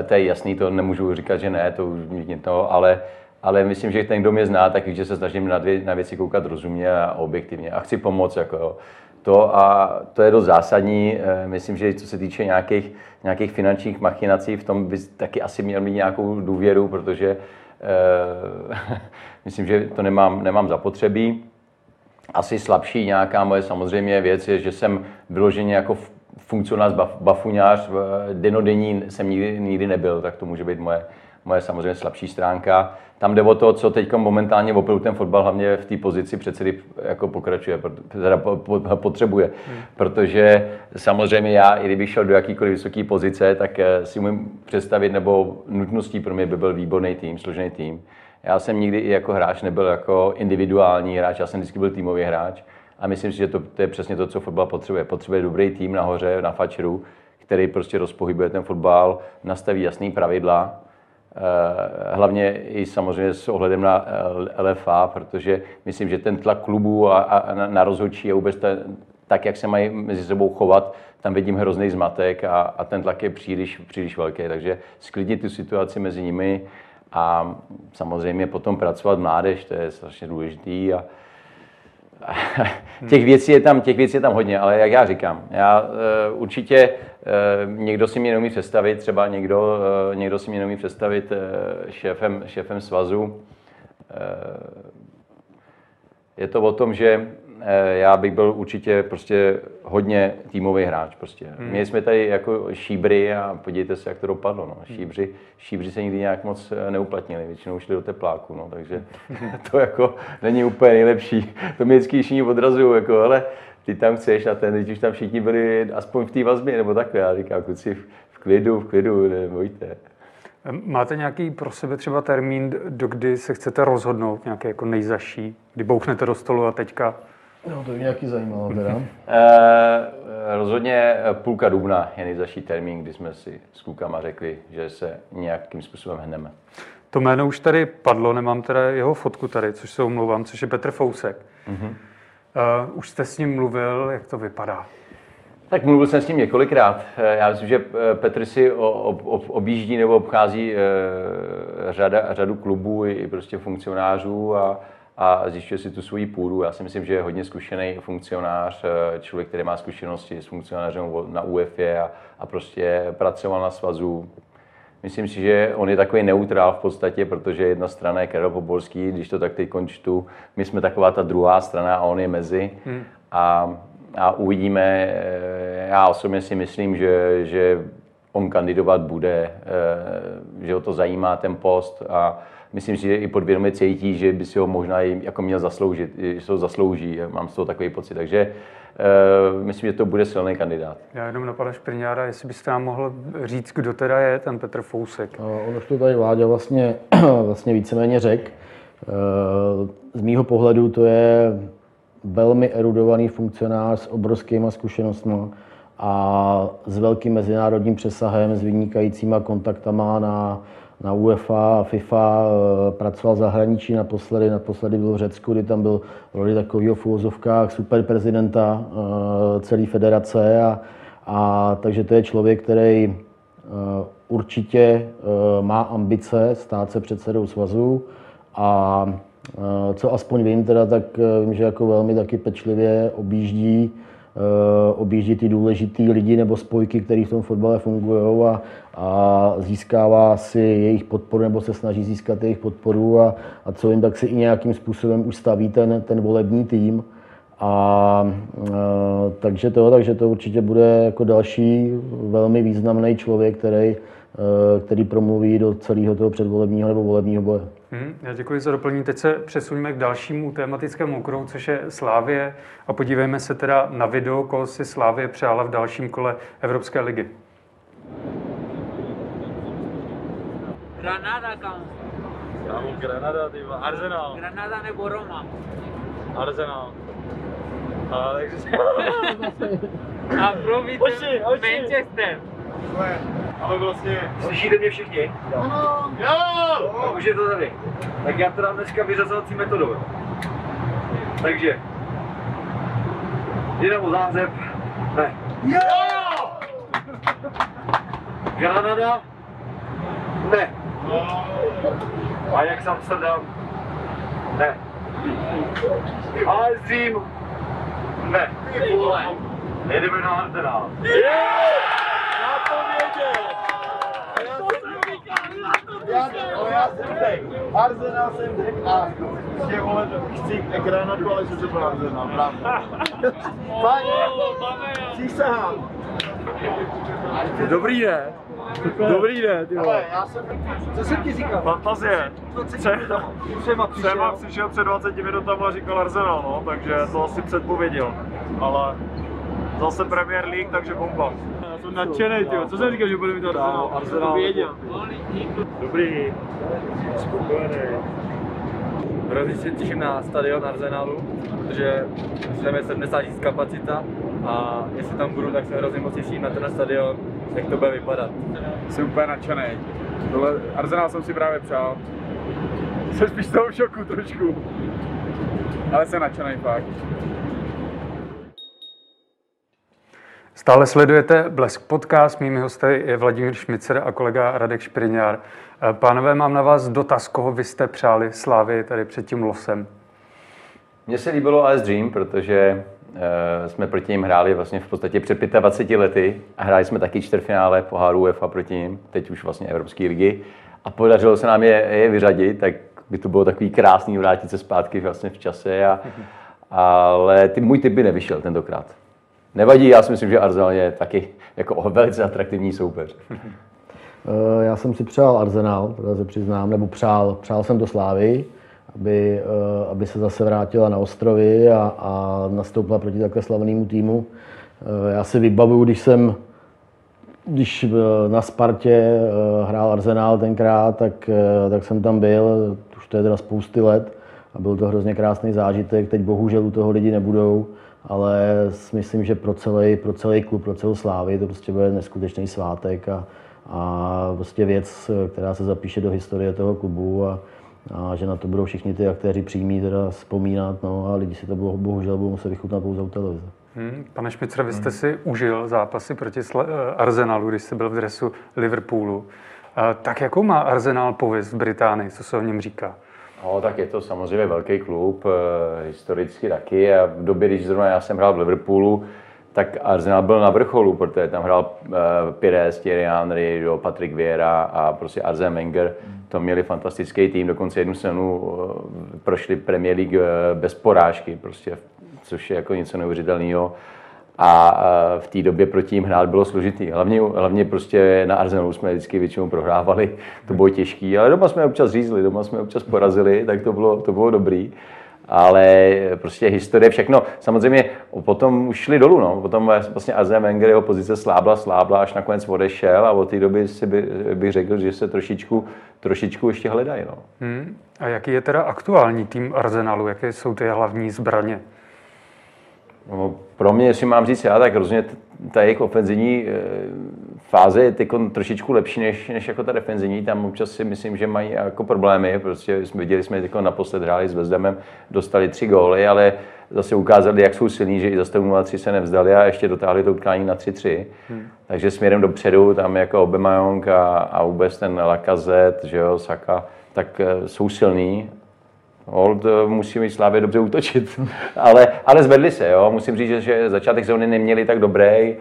Eh, to je jasný, to nemůžu říkat, že ne, to už to, ale, ale myslím, že ten, kdo mě zná, tak ví, že se snažím na, dvě, na věci koukat rozumně a objektivně. A chci pomoct. Jako, to, a to je dost zásadní. Eh, myslím, že co se týče nějakých, nějakých finančních machinací, v tom by taky asi měl mít nějakou důvěru, protože eh, myslím, že to nemám, nemám zapotřebí asi slabší nějaká moje samozřejmě věc je, že jsem vyloženě jako funkcionář, bafuňář, denodenní jsem nikdy, nikdy nebyl, tak to může být moje, moje samozřejmě slabší stránka. Tam jde o to, co teď momentálně opravdu ten fotbal hlavně v té pozici předsedy jako pokračuje, teda potřebuje. Hmm. Protože samozřejmě já, i kdybych šel do jakýkoliv vysoké pozice, tak eh, si můžu představit, nebo nutností pro mě by byl výborný tým, složený tým. Já jsem nikdy i jako hráč nebyl jako individuální hráč, já jsem vždycky byl týmový hráč a myslím si, že to, to je přesně to, co fotbal potřebuje. Potřebuje dobrý tým nahoře, na fačeru, který prostě rozpohybuje ten fotbal, nastaví jasný pravidla, hlavně i samozřejmě s ohledem na eh, LFA, protože myslím, že ten tlak klubů a, a na rozhodčí a vůbec ten, tak, jak se mají mezi sebou chovat, tam vidím hrozný zmatek a, a ten tlak je příliš, příliš velký. Takže sklidnit tu situaci mezi nimi, a samozřejmě potom pracovat mládež, to je strašně důležitý a, těch věcí, je tam, těch věcí je tam hodně, ale jak já říkám, já uh, určitě uh, někdo si mě neumí představit, třeba někdo, uh, někdo si mě neumí představit uh, šéfem, šéfem svazu. Uh, je to o tom, že já bych byl určitě prostě hodně týmový hráč. Prostě. Hmm. Měli jsme tady jako šíbry a podívejte se, jak to dopadlo. No. Hmm. Šíbři, šíbři se nikdy nějak moc eh, neuplatnili, většinou šli do tepláku, no. takže to jako není úplně nejlepší. To mě vždycky všichni odrazují, jako, ale ty tam chceš a ten, když už tam všichni byli aspoň v té vazbě, nebo takhle, já říkám, kluci v klidu, v klidu, nebojte. Máte nějaký pro sebe třeba termín, do kdy se chcete rozhodnout, nějaký jako nejzaší, kdy bouchnete do stolu a teďka No, to je nějaký zajímavé teda. E, rozhodně půlka dubna je nejzaší termín, kdy jsme si s klukama řekli, že se nějakým způsobem hneme. To jméno už tady padlo, nemám teda jeho fotku tady, což se omlouvám, což je Petr Fousek. Mm-hmm. Uh, už jste s ním mluvil, jak to vypadá? Tak mluvil jsem s ním několikrát. Eh, já myslím, že Petr si objíždí nebo obchází řada, řadu klubů i prostě funkcionářů a, a zjišťuje si tu svoji půdu. Já si myslím, že je hodně zkušený funkcionář, eh, člověk, který má zkušenosti s funkcionářem na UEFI a, a prostě pracoval na svazu. Myslím si, že on je takový neutrál v podstatě, protože jedna strana je Karel Poborský, když to tak teď končtu, my jsme taková ta druhá strana a on je mezi. Hmm. A, a uvidíme, já osobně si myslím, že, že on kandidovat bude, že ho to zajímá ten post a myslím si, že i podvědomě cítí, že by si ho možná i jako měl zasloužit, že se ho zaslouží. Mám z toho takový pocit. Takže uh, myslím, že to bude silný kandidát. Já jenom na pana Šprňára, jestli byste nám mohl říct, kdo teda je ten Petr Fousek. No, on už to tady Vláďa vlastně, vlastně víceméně řekl. Z mýho pohledu to je velmi erudovaný funkcionář s obrovskými zkušenostmi a s velkým mezinárodním přesahem, s vynikajícíma kontaktama na, na UEFA a FIFA, eh, pracoval v zahraničí naposledy, naposledy byl v Řecku, kdy tam byl roli takového v úvozovkách superprezidenta eh, celé federace a, a takže to je člověk, který eh, určitě má ambice stát se předsedou svazu a co aspoň vím, teda, tak vím, že jako velmi taky pečlivě objíždí objíždí ty důležitý lidi nebo spojky, které v tom fotbale fungují a, a získává si jejich podporu nebo se snaží získat jejich podporu a, a co jim, tak si i nějakým způsobem už staví ten, ten volební tým. A, a eh, takže to, takže to určitě bude jako další velmi významný člověk, který, eh, který promluví do celého toho předvolebního nebo volebního boje. Hmm, já děkuji za doplnění. Teď se přesuneme k dalšímu tematickému okruhu, což je Slávě. A podívejme se teda na video, koho si Slávě přála v dalším kole Evropské ligy. Granada, kam? Kámo, Granada, ty Arsenal. Granada nebo Roma? Arsenal. A, takže... A Providence, Manchester. Ale vlastně... Slyšíte mě všichni? Ano. Jo! Tak už je to tady. Tak já to dám dneska vyřazovací metodou. Takže. Dynamo Záhřeb. Ne. Jo! Granada. Ne. Ajax Amsterdam. Ne. AS Dream. Ne. Jedeme na Arsenal. Já to věděl! Já, jsem řekl, Arsenal jsem řekl a prostě vole, chci Granadu, ale že to byl Arsenal, pravda. Fakt, přísahám. Dobrý ne? Dobrý ne, ty vole. já jsem... Co jsem ti říkal? Fantazie. Třema, Třema třema přišel před 20 minutami a říkal Arsenal, no, takže to asi předpověděl. Ale zase Premier League, takže bomba. Jsem nadšený, ty. Co jsem říkal, že bude mít Arsenal? Arsenal. To věděl. Dobrý. Spokojený. Hrozně se těším na stadion Arsenalu, protože tam je 70 000 kapacita a jestli tam budu, tak se hrozně moc těším na ten stadion, jak to bude vypadat. Jsem úplně nadšený. Tohle Arsenal jsem si právě přál. Jsem spíš z toho v šoku trošku. Ale jsem nadšený fakt. Stále sledujete Blesk podcast. Mými hosty je Vladimír Šmicer a kolega Radek Špriňár. Pánové, mám na vás dotaz, koho vy jste přáli Slávy tady před tím losem. Mně se líbilo AS Dream, protože uh, jsme proti ním hráli vlastně v podstatě před 25 lety a hráli jsme taky čtvrtfinále poháru UEFA proti ním, teď už vlastně Evropské ligy. A podařilo se nám je, je vyřadit, tak by to bylo takový krásný vrátit se zpátky vlastně v čase. A, ale ty, můj typ by nevyšel tentokrát. Nevadí, já si myslím, že Arsenal je taky jako velice atraktivní soupeř. Eh, já jsem si přál Arsenal, se přiznám, nebo přál, přál jsem do Slávy, aby, eh, aby se zase vrátila na ostrovy a, a nastoupila proti takhle slavnému týmu. Eh, já si vybavuju, když jsem když na Spartě hrál Arsenal tenkrát, tak, tak jsem tam byl, už to je teda spousty let a byl to hrozně krásný zážitek. Teď bohužel u toho lidi nebudou, ale myslím, že pro celý, pro celý klub, pro celou Slávy to prostě bude neskutečný svátek a, a prostě věc, která se zapíše do historie toho klubu a, a že na to budou všichni ty aktéři přímí teda vzpomínat, no a lidi si to bohužel budou muset vychutnat pouze u televize. Hmm. Pane Šmicre, vy jste si užil zápasy proti Arsenalu, když jste byl v dresu Liverpoolu. Tak jakou má Arsenal pověst v Británii, co se o něm říká? No, tak je to samozřejmě velký klub, eh, historicky taky. A v době, když zrovna já jsem hrál v Liverpoolu, tak Arsenal byl na vrcholu, protože tam hrál uh, Pires, Thierry Henry, jo, Patrick Vieira a prostě Arsene Wenger. To měli fantastický tým, dokonce jednu sezonu uh, prošli Premier League uh, bez porážky, prostě, což je jako něco neuvěřitelného. A v té době proti ním hrát bylo složitý. Hlavně, hlavně prostě na Arsenalu jsme vždycky většinou prohrávali, to bylo těžké, ale doma jsme občas řízli, doma jsme občas porazili, tak to bylo, to bylo dobrý ale prostě historie, všechno. Samozřejmě potom už šli dolů, no. Potom vlastně Arsene Wenger, jeho pozice slábla, slábla, až nakonec odešel a od té doby si by, bych řekl, že se trošičku, trošičku ještě hledají, no. Hmm. A jaký je teda aktuální tým Arsenalu? Jaké jsou ty hlavní zbraně? No, pro mě, jestli mám říct já, tak rozhodně ta jejich ofenzivní eh, fáze je teď trošičku lepší než, než jako ta defenzivní. Tam občas si myslím, že mají jako problémy. Prostě jsme viděli jsme teď naposled hráli s Vezdemem, dostali tři góly, ale zase ukázali, jak jsou silní, že i za 0-3 se nevzdali a ještě dotáhli to utkání na 3-3. Hmm. Takže směrem dopředu, tam jako Obemajong a, a vůbec ten Lacazette, že jo, Saka, tak eh, jsou silní Hold eh, musí mít Slávě dobře útočit. ale, ale zvedli se, jo. Musím říct, že, že začátek sezóny neměli tak dobrý, eh,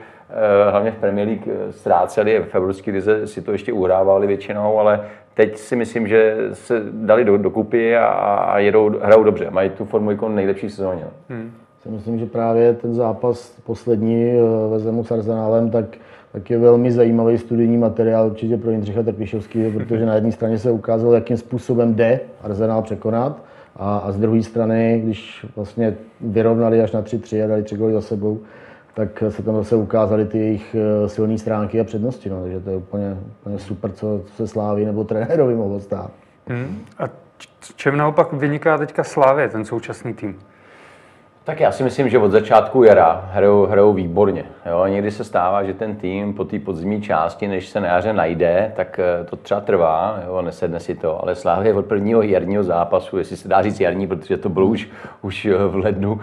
hlavně v Premier League eh, ztráceli, v Evropské lize si to ještě uhrávali většinou, ale teď si myslím, že se dali do, dokupy a, a jedou, hrajou dobře. Mají tu formu jako nejlepší sezóně. Hmm. Si myslím, že právě ten zápas poslední ve Zemu s Arsenálem, tak tak je velmi zajímavý studijní materiál určitě pro Jindřicha Trpišovského, protože na jedné straně se ukázalo, jakým způsobem jde Arsenal překonat a, a z druhé strany, když vlastně vyrovnali až na 3-3 a dali tři góly za sebou, tak se tam zase ukázaly ty jejich eh, silné stránky a přednosti. No. Takže to je úplně, úplně super, co, se Sláví nebo trenérovi mohlo stát. Hmm. A čem naopak vyniká teďka Slávě, ten současný tým? Tak já si myslím, že od začátku jara hrajou, hrajou výborně. Jo? Někdy se stává, že ten tým po té podzimní části, než se na jaře najde, tak eh, to třeba trvá, jo? nesedne si to. Ale Slávě od prvního jarního zápasu, jestli se dá říct jarní, protože to bylo už, už eh, v lednu,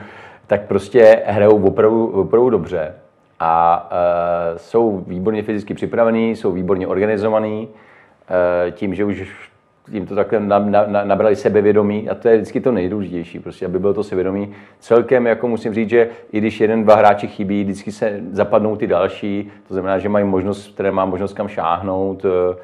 tak prostě hrajou opravdu, opravdu dobře. A e, jsou výborně fyzicky připravení, jsou výborně organizovaní, e, tím, že už jim to takhle na, na, nabrali sebevědomí a to je vždycky to nejdůležitější, prostě, aby bylo to sebevědomí. Celkem, jako musím říct, že i když jeden, dva hráči chybí, vždycky se zapadnou ty další, to znamená, že mají možnost, které má možnost kam šáhnout, eh,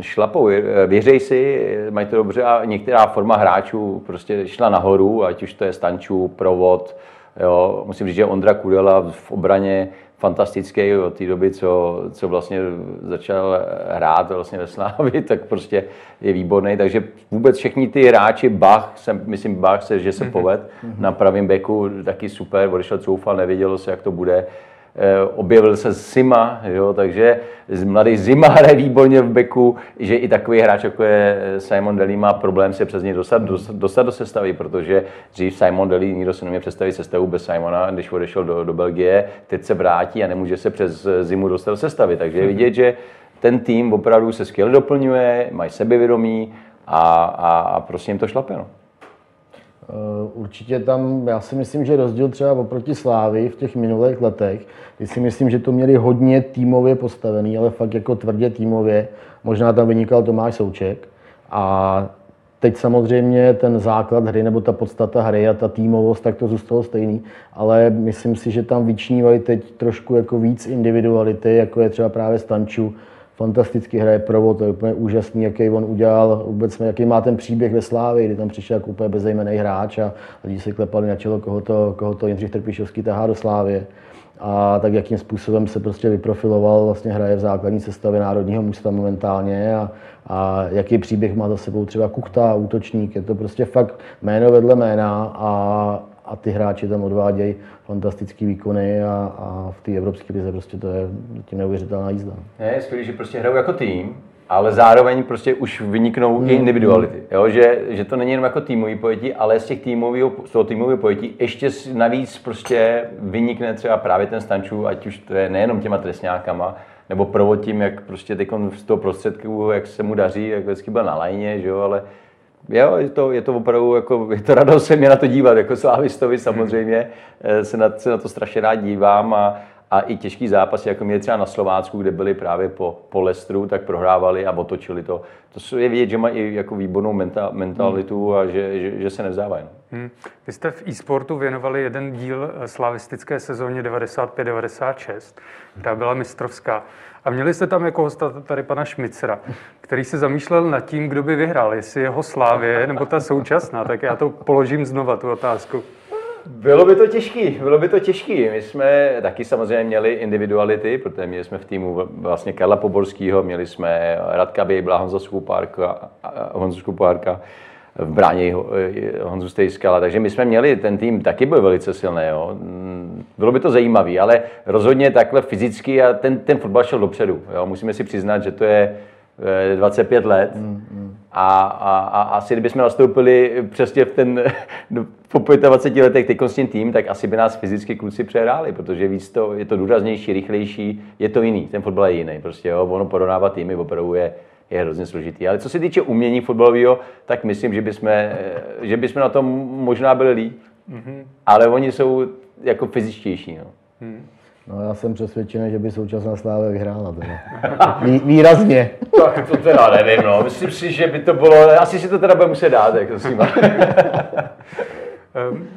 šlapou, eh, věřej si, mají to dobře a některá forma hráčů prostě šla nahoru, ať už to je Stančů, Provod, jo. musím říct, že Ondra Kudela v obraně fantastický od té doby, co, co vlastně začal hrát vlastně ve Slávi, tak prostě je výborný. Takže vůbec všichni ty hráči, Bach, jsem, myslím Bach, se, že se mhm. poved mm-hmm. na pravém beku, taky super, odešel Coufal, nevědělo se, jak to bude. Eh, objevil se Zima, jo, takže mladý Zima hraje výborně v beku, že i takový hráč, jako je Simon Daly, má problém se přes něj dostat, dostat do sestavy, protože dřív Simon Daly, nikdo se neměl představit sestavu bez Simona, když odešel do, do Belgie, teď se vrátí a nemůže se přes zimu dostat do sestavy. Takže je vidět, že ten tým opravdu se skvěle doplňuje, mají sebevědomí a, a, a prostě jim to šlape. No. Eh, určitě tam, já si myslím, že rozdíl třeba oproti Slávy v těch minulých letech, kdy si myslím, že to měli hodně týmově postavený, ale fakt jako tvrdě týmově. Možná tam vynikal Tomáš Souček. A teď samozřejmě ten základ hry nebo ta podstata hry a ta týmovost, tak to zůstalo stejný, ale myslím si, že tam vyčnívají teď trošku jako víc individuality, jako je třeba právě Stanču, fantasticky hraje provod, to je úplně úžasný, jaký on udělal, vůbec jaký má ten příběh ve Slávě, kdy tam přišel jako úplně bezejmený hráč a lidi se klepali na čelo, koho to, koho to Jindřich Trpišovský tahá do Slávě. A tak jakým způsobem se prostě vyprofiloval, vlastně hraje v základní sestavě národního mužstva momentálně a, a jaký příběh má za sebou třeba Kuchta, útočník, je to prostě fakt jméno vedle jména a, a ty hráči tam odvádějí fantastické výkony a, a v té evropské lize prostě to je tím neuvěřitelná jízda. Je, skvělé, že prostě hrajou jako tým, ale zároveň prostě už vyniknou mm. i individuality. Jo? Že, že to není jenom jako týmový pojetí, ale z těch týmového, z toho týmového pojetí ještě navíc prostě vynikne třeba právě ten Stančů, ať už to je nejenom těma trestňákama, nebo provod tím, jak prostě teď z toho prostředku, jak se mu daří, jak vždycky byl na lajně, že jo, ale Jo, je to, je to opravdu, jako, je to radost se mě na to dívat, jako slávistovi samozřejmě, eh, se na, se na to strašně rád dívám a, a i těžký zápasy, jako měli třeba na Slovácku, kde byli právě po, po Lestru, tak prohrávali a otočili to. To je vidět, že mají jako výbornou menta, mentalitu hmm. a že, že, že se nevzdávají. No. Hmm. Vy jste v e-sportu věnovali jeden díl eh, slavistické sezóně 95-96, která byla mistrovská. A měli jste tam jako hosta tady pana Šmicera, který se zamýšlel nad tím, kdo by vyhrál, jestli jeho Slávě nebo ta současná. Tak já to položím znova, tu otázku. Bylo by to těžký, bylo by to těžký. My jsme taky samozřejmě měli individuality, protože měli jsme v týmu vlastně Karla Poborského, měli jsme Radka Bejbla, Honza Skupárka, Honzu Skupárka, v bráně Honzu Stejskala, takže my jsme měli, ten tým taky byl velice silný, jo. Bylo by to zajímavé, ale rozhodně takhle fyzicky a ten, ten fotbal šel dopředu, jo. Musíme si přiznat, že to je 25 let mm, mm. A, a, a asi kdybychom nastoupili přesně v ten, po 25 letech teď s tím tým, tak asi by nás fyzicky kluci přehráli, protože víc to, je to důraznější, rychlejší, je to jiný, ten fotbal je jiný, prostě jo, ono porovnávat týmy opravdu je, je hrozně složitý. Ale co se týče umění fotbalového, tak myslím, že bychom, že bychom na tom možná byli líp. Mm-hmm. Ale oni jsou jako fyzičtější. No. Mm. No já jsem přesvědčený, že by současná sláva vyhrála. Teda. Vý, výrazně. Tak to teda nevím, no. Myslím si, že by to bylo, asi si to teda bude muset dát, jako s ehm,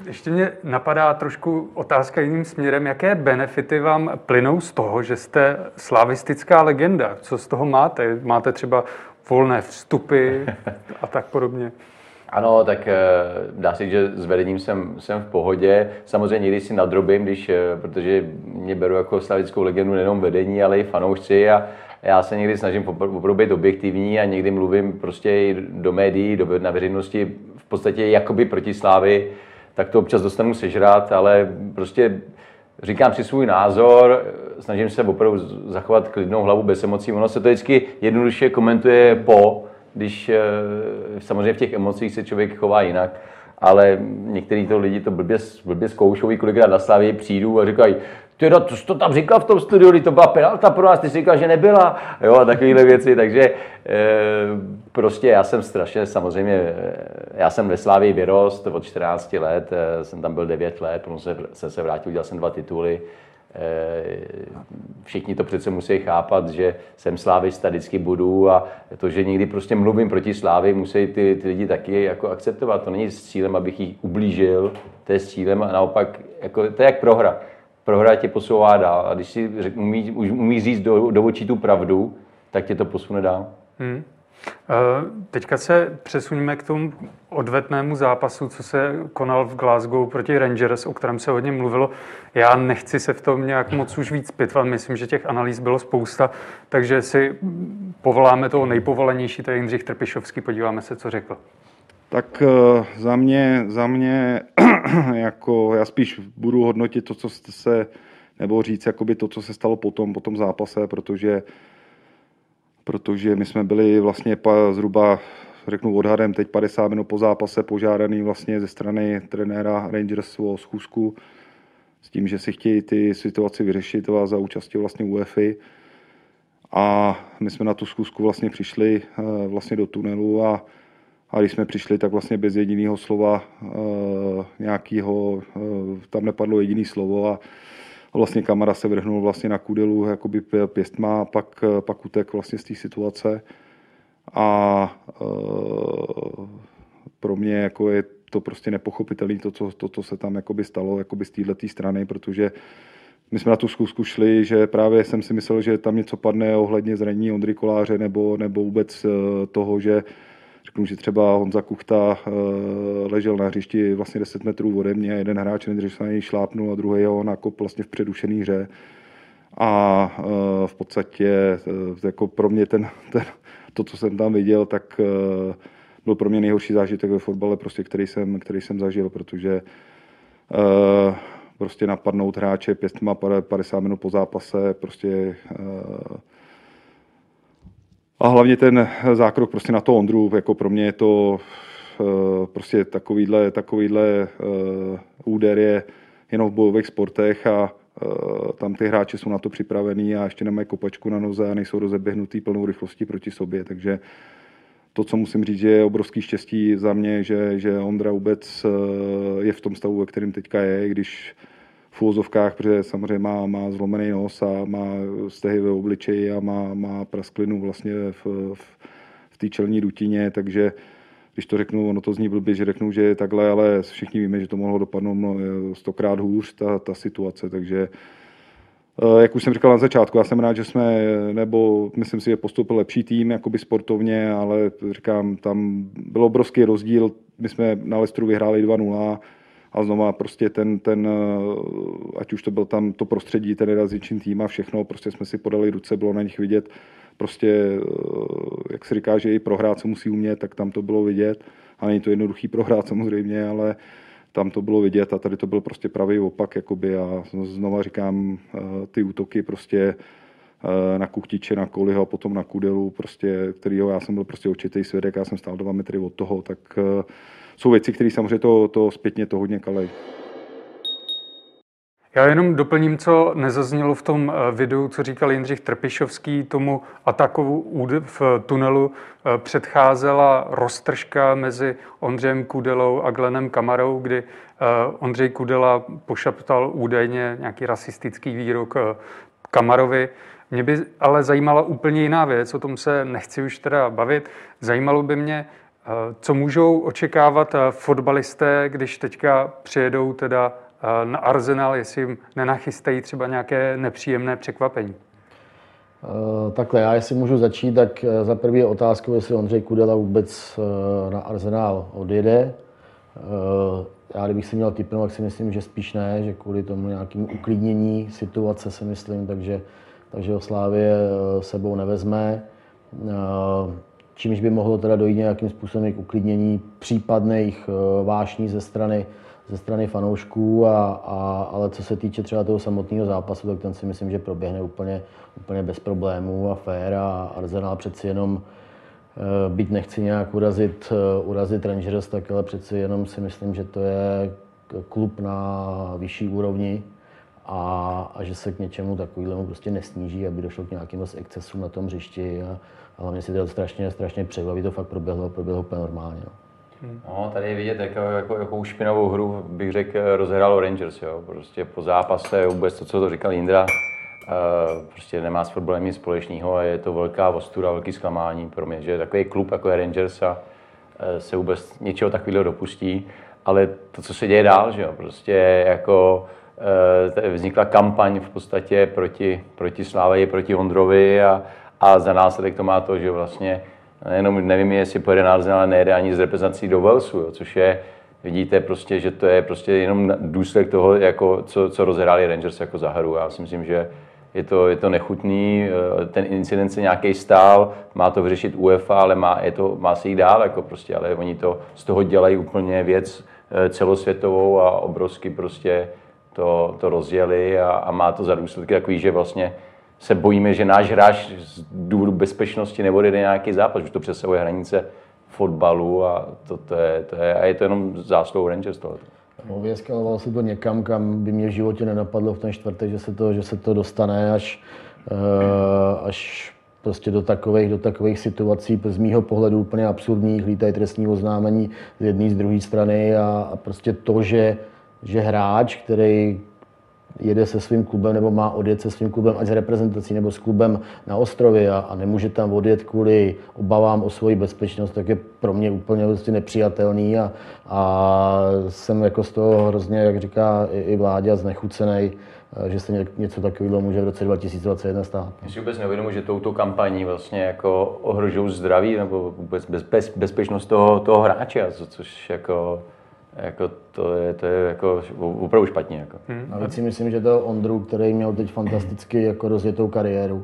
Ještě mě napadá trošku otázka jiným směrem. Jaké benefity vám plynou z toho, že jste slavistická legenda? Co z toho máte? Máte třeba volné vstupy a tak podobně? Ano, tak eh, dá se říct, že s vedením jsem, jsem v pohodě. Samozřejmě někdy si nadrobím, když, eh, protože mě beru jako slavickou legendu nejenom vedení, ale i fanoušci a já se někdy snažím opravdu být objektivní a někdy mluvím prostě i do médií, do, na veřejnosti v podstatě jakoby proti Slávy, tak to občas dostanu sežrat, ale prostě říkám si svůj názor, snažím se opravdu zachovat klidnou hlavu bez emocí. Ono se to vždycky jednoduše komentuje po, když eh, samozřejmě v těch emocích se člověk chová jinak, ale některý to lidi to blbě, blbě zkoušou, kolikrát na Slavě přijdu a říkají, ty to, to tam říkal v tom studiu, to byla penalta pro nás, ty jsi říkal, že nebyla, jo, a takovéhle věci, takže e, prostě já jsem strašně, samozřejmě, eh, já jsem ve Slávii vyrost od 14 let, jsem tam byl 9 let, potom se, jsem se vrátil, udělal jsem dva tituly, všichni to přece musí chápat, že jsem slávista, vždycky budu a to, že někdy prostě mluvím proti slávy, musí ty, ty lidi taky jako akceptovat. To není s cílem, abych jich ublížil, to je s cílem a naopak, jako, to je jak prohra. Prohra tě posouvá dál a když si umí, umí říct do, do očí tu pravdu, tak tě to posune dál. Hmm. Eh, teďka se přesuneme k tomu odvetnému zápasu, co se konal v Glasgow proti Rangers, o kterém se hodně mluvilo. Já nechci se v tom nějak moc už víc pitvat, myslím, že těch analýz bylo spousta, takže si povoláme toho nejpovolenější, to je Jindřich Trpišovský, podíváme se, co řekl. Tak eh, za mě, za mě jako já spíš budu hodnotit to, co se, nebo říct jakoby to, co se stalo potom, po tom zápase, protože protože my jsme byli vlastně pa, zhruba řeknu odhadem teď 50 minut po zápase požádaný vlastně ze strany trenéra Rangers o schůzku s tím, že si chtějí ty situaci vyřešit a za účastí vlastně UEFI. A my jsme na tu schůzku vlastně přišli eh, vlastně do tunelu a, a když jsme přišli, tak vlastně bez jediného slova eh, nějakého, eh, tam nepadlo jediné slovo a vlastně kamera se vrhnul vlastně na kudelu jakoby pěstma, pak, pak utek vlastně z té situace. A pro mě jako je to prostě nepochopitelné, to, co, to, co se tam jakoby stalo jakoby z této strany, protože my jsme na tu zkusku šli, že právě jsem si myslel, že tam něco padne ohledně zranění Ondry Koláře nebo, nebo vůbec toho, že Řeknu, že třeba Honza Kuchta eh, ležel na hřišti vlastně 10 metrů ode mě, jeden hráč nejdřív se na něj šlápnul a druhý ho nakop vlastně v předušený hře. A eh, v podstatě eh, jako pro mě ten, ten, to, co jsem tam viděl, tak byl pro mě nejhorší zážitek ve fotbale, prostě, který, jsem, který jsem zažil, protože prostě napadnout hráče pěstma 50 minut po zápase, prostě a hlavně ten zákrok prostě na to Ondru, jako pro mě je to uh, prostě takovýhle, takovýhle uh, úder je jenom v bojových sportech a uh, tam ty hráči jsou na to připravení a ještě nemají kopačku na noze a nejsou rozeběhnutý plnou rychlostí proti sobě, takže to, co musím říct, že je obrovský štěstí za mě, že, že Ondra vůbec je v tom stavu, ve kterém teďka je, když v úvozovkách, protože samozřejmě má, má zlomený nos a má stehy ve obličeji a má, má prasklinu vlastně v, v, v té čelní dutině, takže když to řeknu, ono to zní blbě, že řeknu, že je takhle, ale všichni víme, že to mohlo dopadnout stokrát hůř, ta, ta situace, takže eh, jak už jsem říkal na začátku, já jsem rád, že jsme, nebo myslím si, že postoupil lepší tým, jakoby sportovně, ale říkám, tam byl obrovský rozdíl. My jsme na Lestru vyhráli 2-0, a znova prostě ten, ten, eh, ať už to byl tam to prostředí, ten realizační tým a všechno, prostě jsme si podali ruce, bylo na nich vidět, prostě, eh, jak se říká, že i prohrát, co musí umět, tak tam to bylo vidět. A není to jednoduchý prohrát samozřejmě, ale tam to bylo vidět a tady to byl prostě pravý opak, jakoby a znova říkám, eh, ty útoky prostě na Kuchtiče, na Koliho a potom na Kudelu, prostě, kterýho já jsem byl prostě určitý svědek, já jsem stál dva metry od toho, tak jsou věci, které samozřejmě to, to zpětně to hodně kalej. Já jenom doplním, co nezaznělo v tom eh, videu, co říkal Jindřich Trpišovský. Tomu ataku v tunelu eh, předcházela roztržka mezi Ondřejem Kudelou a Glenem Kamarou, kdy eh, Ondřej Kudela pošaptal údajně nějaký rasistický výrok Kamarovi. Mě by ale zajímala úplně jiná věc, o tom se nechci už teda bavit. Zajímalo by mě, co můžou očekávat fotbalisté, když teďka přijedou teda na Arsenal, jestli jim nenachystají třeba nějaké nepříjemné překvapení? Takhle, já jestli můžu začít, tak za první otázku, jestli Ondřej Kudela vůbec na Arsenal odjede. Já kdybych si měl typnout, tak si myslím, že spíš ne, že kvůli tomu nějakému uklidnění situace si myslím, takže, takže o Slávě sebou nevezme čímž by mohlo teda dojít nějakým způsobem k uklidnění případných eh, vášní ze strany, ze strany fanoušků, a, a, ale co se týče třeba toho samotného zápasu, tak ten si myslím, že proběhne úplně, úplně bez problémů a fér a Arsenal přeci jenom eh, byť nechci nějak urazit, eh, urazit Rangers, tak ale přeci jenom si myslím, že to je klub na vyšší úrovni a, a že se k něčemu takovému prostě nesníží, aby došlo k nějakým excesům na tom hřišti a, a hlavně si to strašně, strašně překvapí, to fakt proběhlo, proběhlo úplně normálně. No. No, tady je vidět, jako, jako, jakou špinavou hru bych řekl, rozehrálo Rangers. Jo. Prostě po zápase vůbec to, co to říkal Jindra, uh, prostě nemá s fotbalem nic společného a je to velká ostuda, velký zklamání pro mě, že takový klub jako je Rangers a uh, se vůbec něčeho takového dopustí. Ale to, co se děje dál, že jo, prostě jako uh, vznikla kampaň v podstatě proti, proti Sláveji, proti Ondrovi a, a za následek to má to, že vlastně jenom nevím, jestli pojede Arsenal, ale nejede ani z reprezentací do Walesu, jo, což je, vidíte prostě, že to je prostě jenom důsledek toho, jako, co, co rozhráli Rangers jako za hru. Já si myslím, že je to, je to nechutný, eh, ten incident se nějaký stál, má to vyřešit UEFA, ale má, je to, má se jít dál, jako prostě, ale oni to z toho dělají úplně věc eh, celosvětovou a obrovsky prostě to, to rozdělili a, a má to za důsledky takový, že vlastně se bojíme, že náš hráč z důvodu bezpečnosti nebude nějaký zápas, že to přesahuje hranice fotbalu a to, to, je, to je, a je to jenom zásluhou Rangers tohle. No, vyeskaloval se to někam, kam by mě v životě nenapadlo v ten čtvrtek, že se to, že se to dostane až, uh, až prostě do takových, do takových situací, z mýho pohledu úplně absurdních, lítají trestní oznámení z jedné, z druhé strany a, a prostě to, že, že hráč, který jede se svým klubem nebo má odjet se svým klubem, ať s reprezentací nebo s klubem na ostrově a, a nemůže tam odjet kvůli obavám o svoji bezpečnost, tak je pro mě úplně vlastně nepřijatelný a, a jsem jako z toho hrozně, jak říká i, i vládě, znechucený, že se něco takového může v roce 2021 stát. Já si vůbec neuvědomuji, že touto kampaní vlastně jako ohrožují zdraví nebo vůbec bez, bez, bezpečnost toho, toho hráče, což jako jako to je, to je jako opravdu špatně. Jako. Hmm. Navíc si myslím, že to Ondru, který měl teď fantasticky jako rozjetou kariéru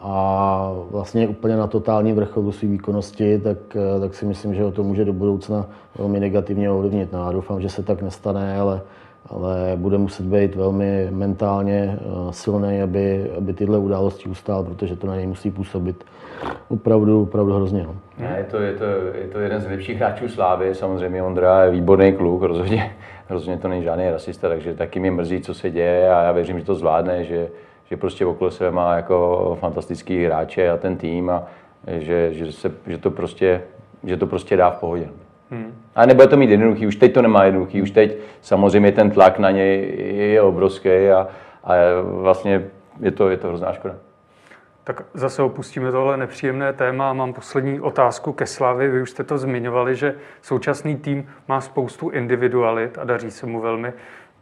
a vlastně úplně na totální vrcholu své výkonnosti, tak, tak si myslím, že ho to může do budoucna velmi negativně ovlivnit. No, já doufám, že se tak nestane, ale ale bude muset být velmi mentálně eh, silný, aby, aby tyhle události ustál, protože to na něj musí působit opravdu, opravdu hrozně. No. Ne, je, to, je, to, je to jeden z nejlepších hráčů Slávy, samozřejmě Ondra je výborný kluk, rozhodně, rozhodně to není žádný rasista, takže taky mě mrzí, co se děje a já věřím, že to zvládne, že, že prostě okolo sebe má jako fantastický hráče a ten tým a že, že, se, že, to prostě, že to prostě dá v pohodě. Hmm. A nebude to mít jednoduchý, už teď to nemá jednoduchý, už teď samozřejmě ten tlak na něj je obrovský a, a vlastně je to, je to hrozná škoda. Tak zase opustíme tohle nepříjemné téma a mám poslední otázku ke Slavy. Vy už jste to zmiňovali, že současný tým má spoustu individualit a daří se mu velmi.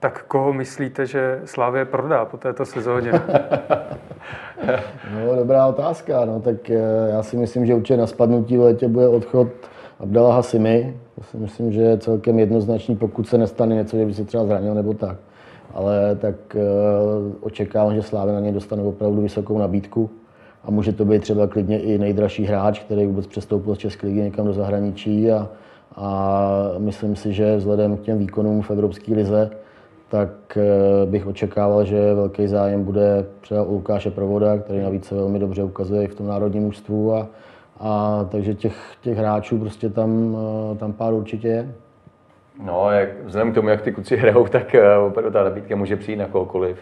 Tak koho myslíte, že Slávě prodá po této sezóně? no, dobrá otázka. No, tak eh, já si myslím, že určitě na spadnutí v létě bude odchod Abdallah Hasimi, to si myslím, že je celkem jednoznačný, pokud se nestane něco, že by se třeba zranil nebo tak. Ale tak uh, očekávám, že Slávě na něj dostane opravdu vysokou nabídku a může to být třeba klidně i nejdražší hráč, který vůbec přestoupil z České ligy někam do zahraničí a, a myslím si, že vzhledem k těm výkonům v Evropské lize, tak eh, bych očekával, že velký zájem bude třeba u Lukáše Provoda, který navíc se velmi dobře ukazuje i v tom národním mužstvu. A, a takže těch, těch hráčů prostě tam, eh, tam pár určitě je. No, jak, vzhledem k tomu, jak ty kluci hrajou, tak eh, opravdu ta nabídka může přijít na kohokoliv.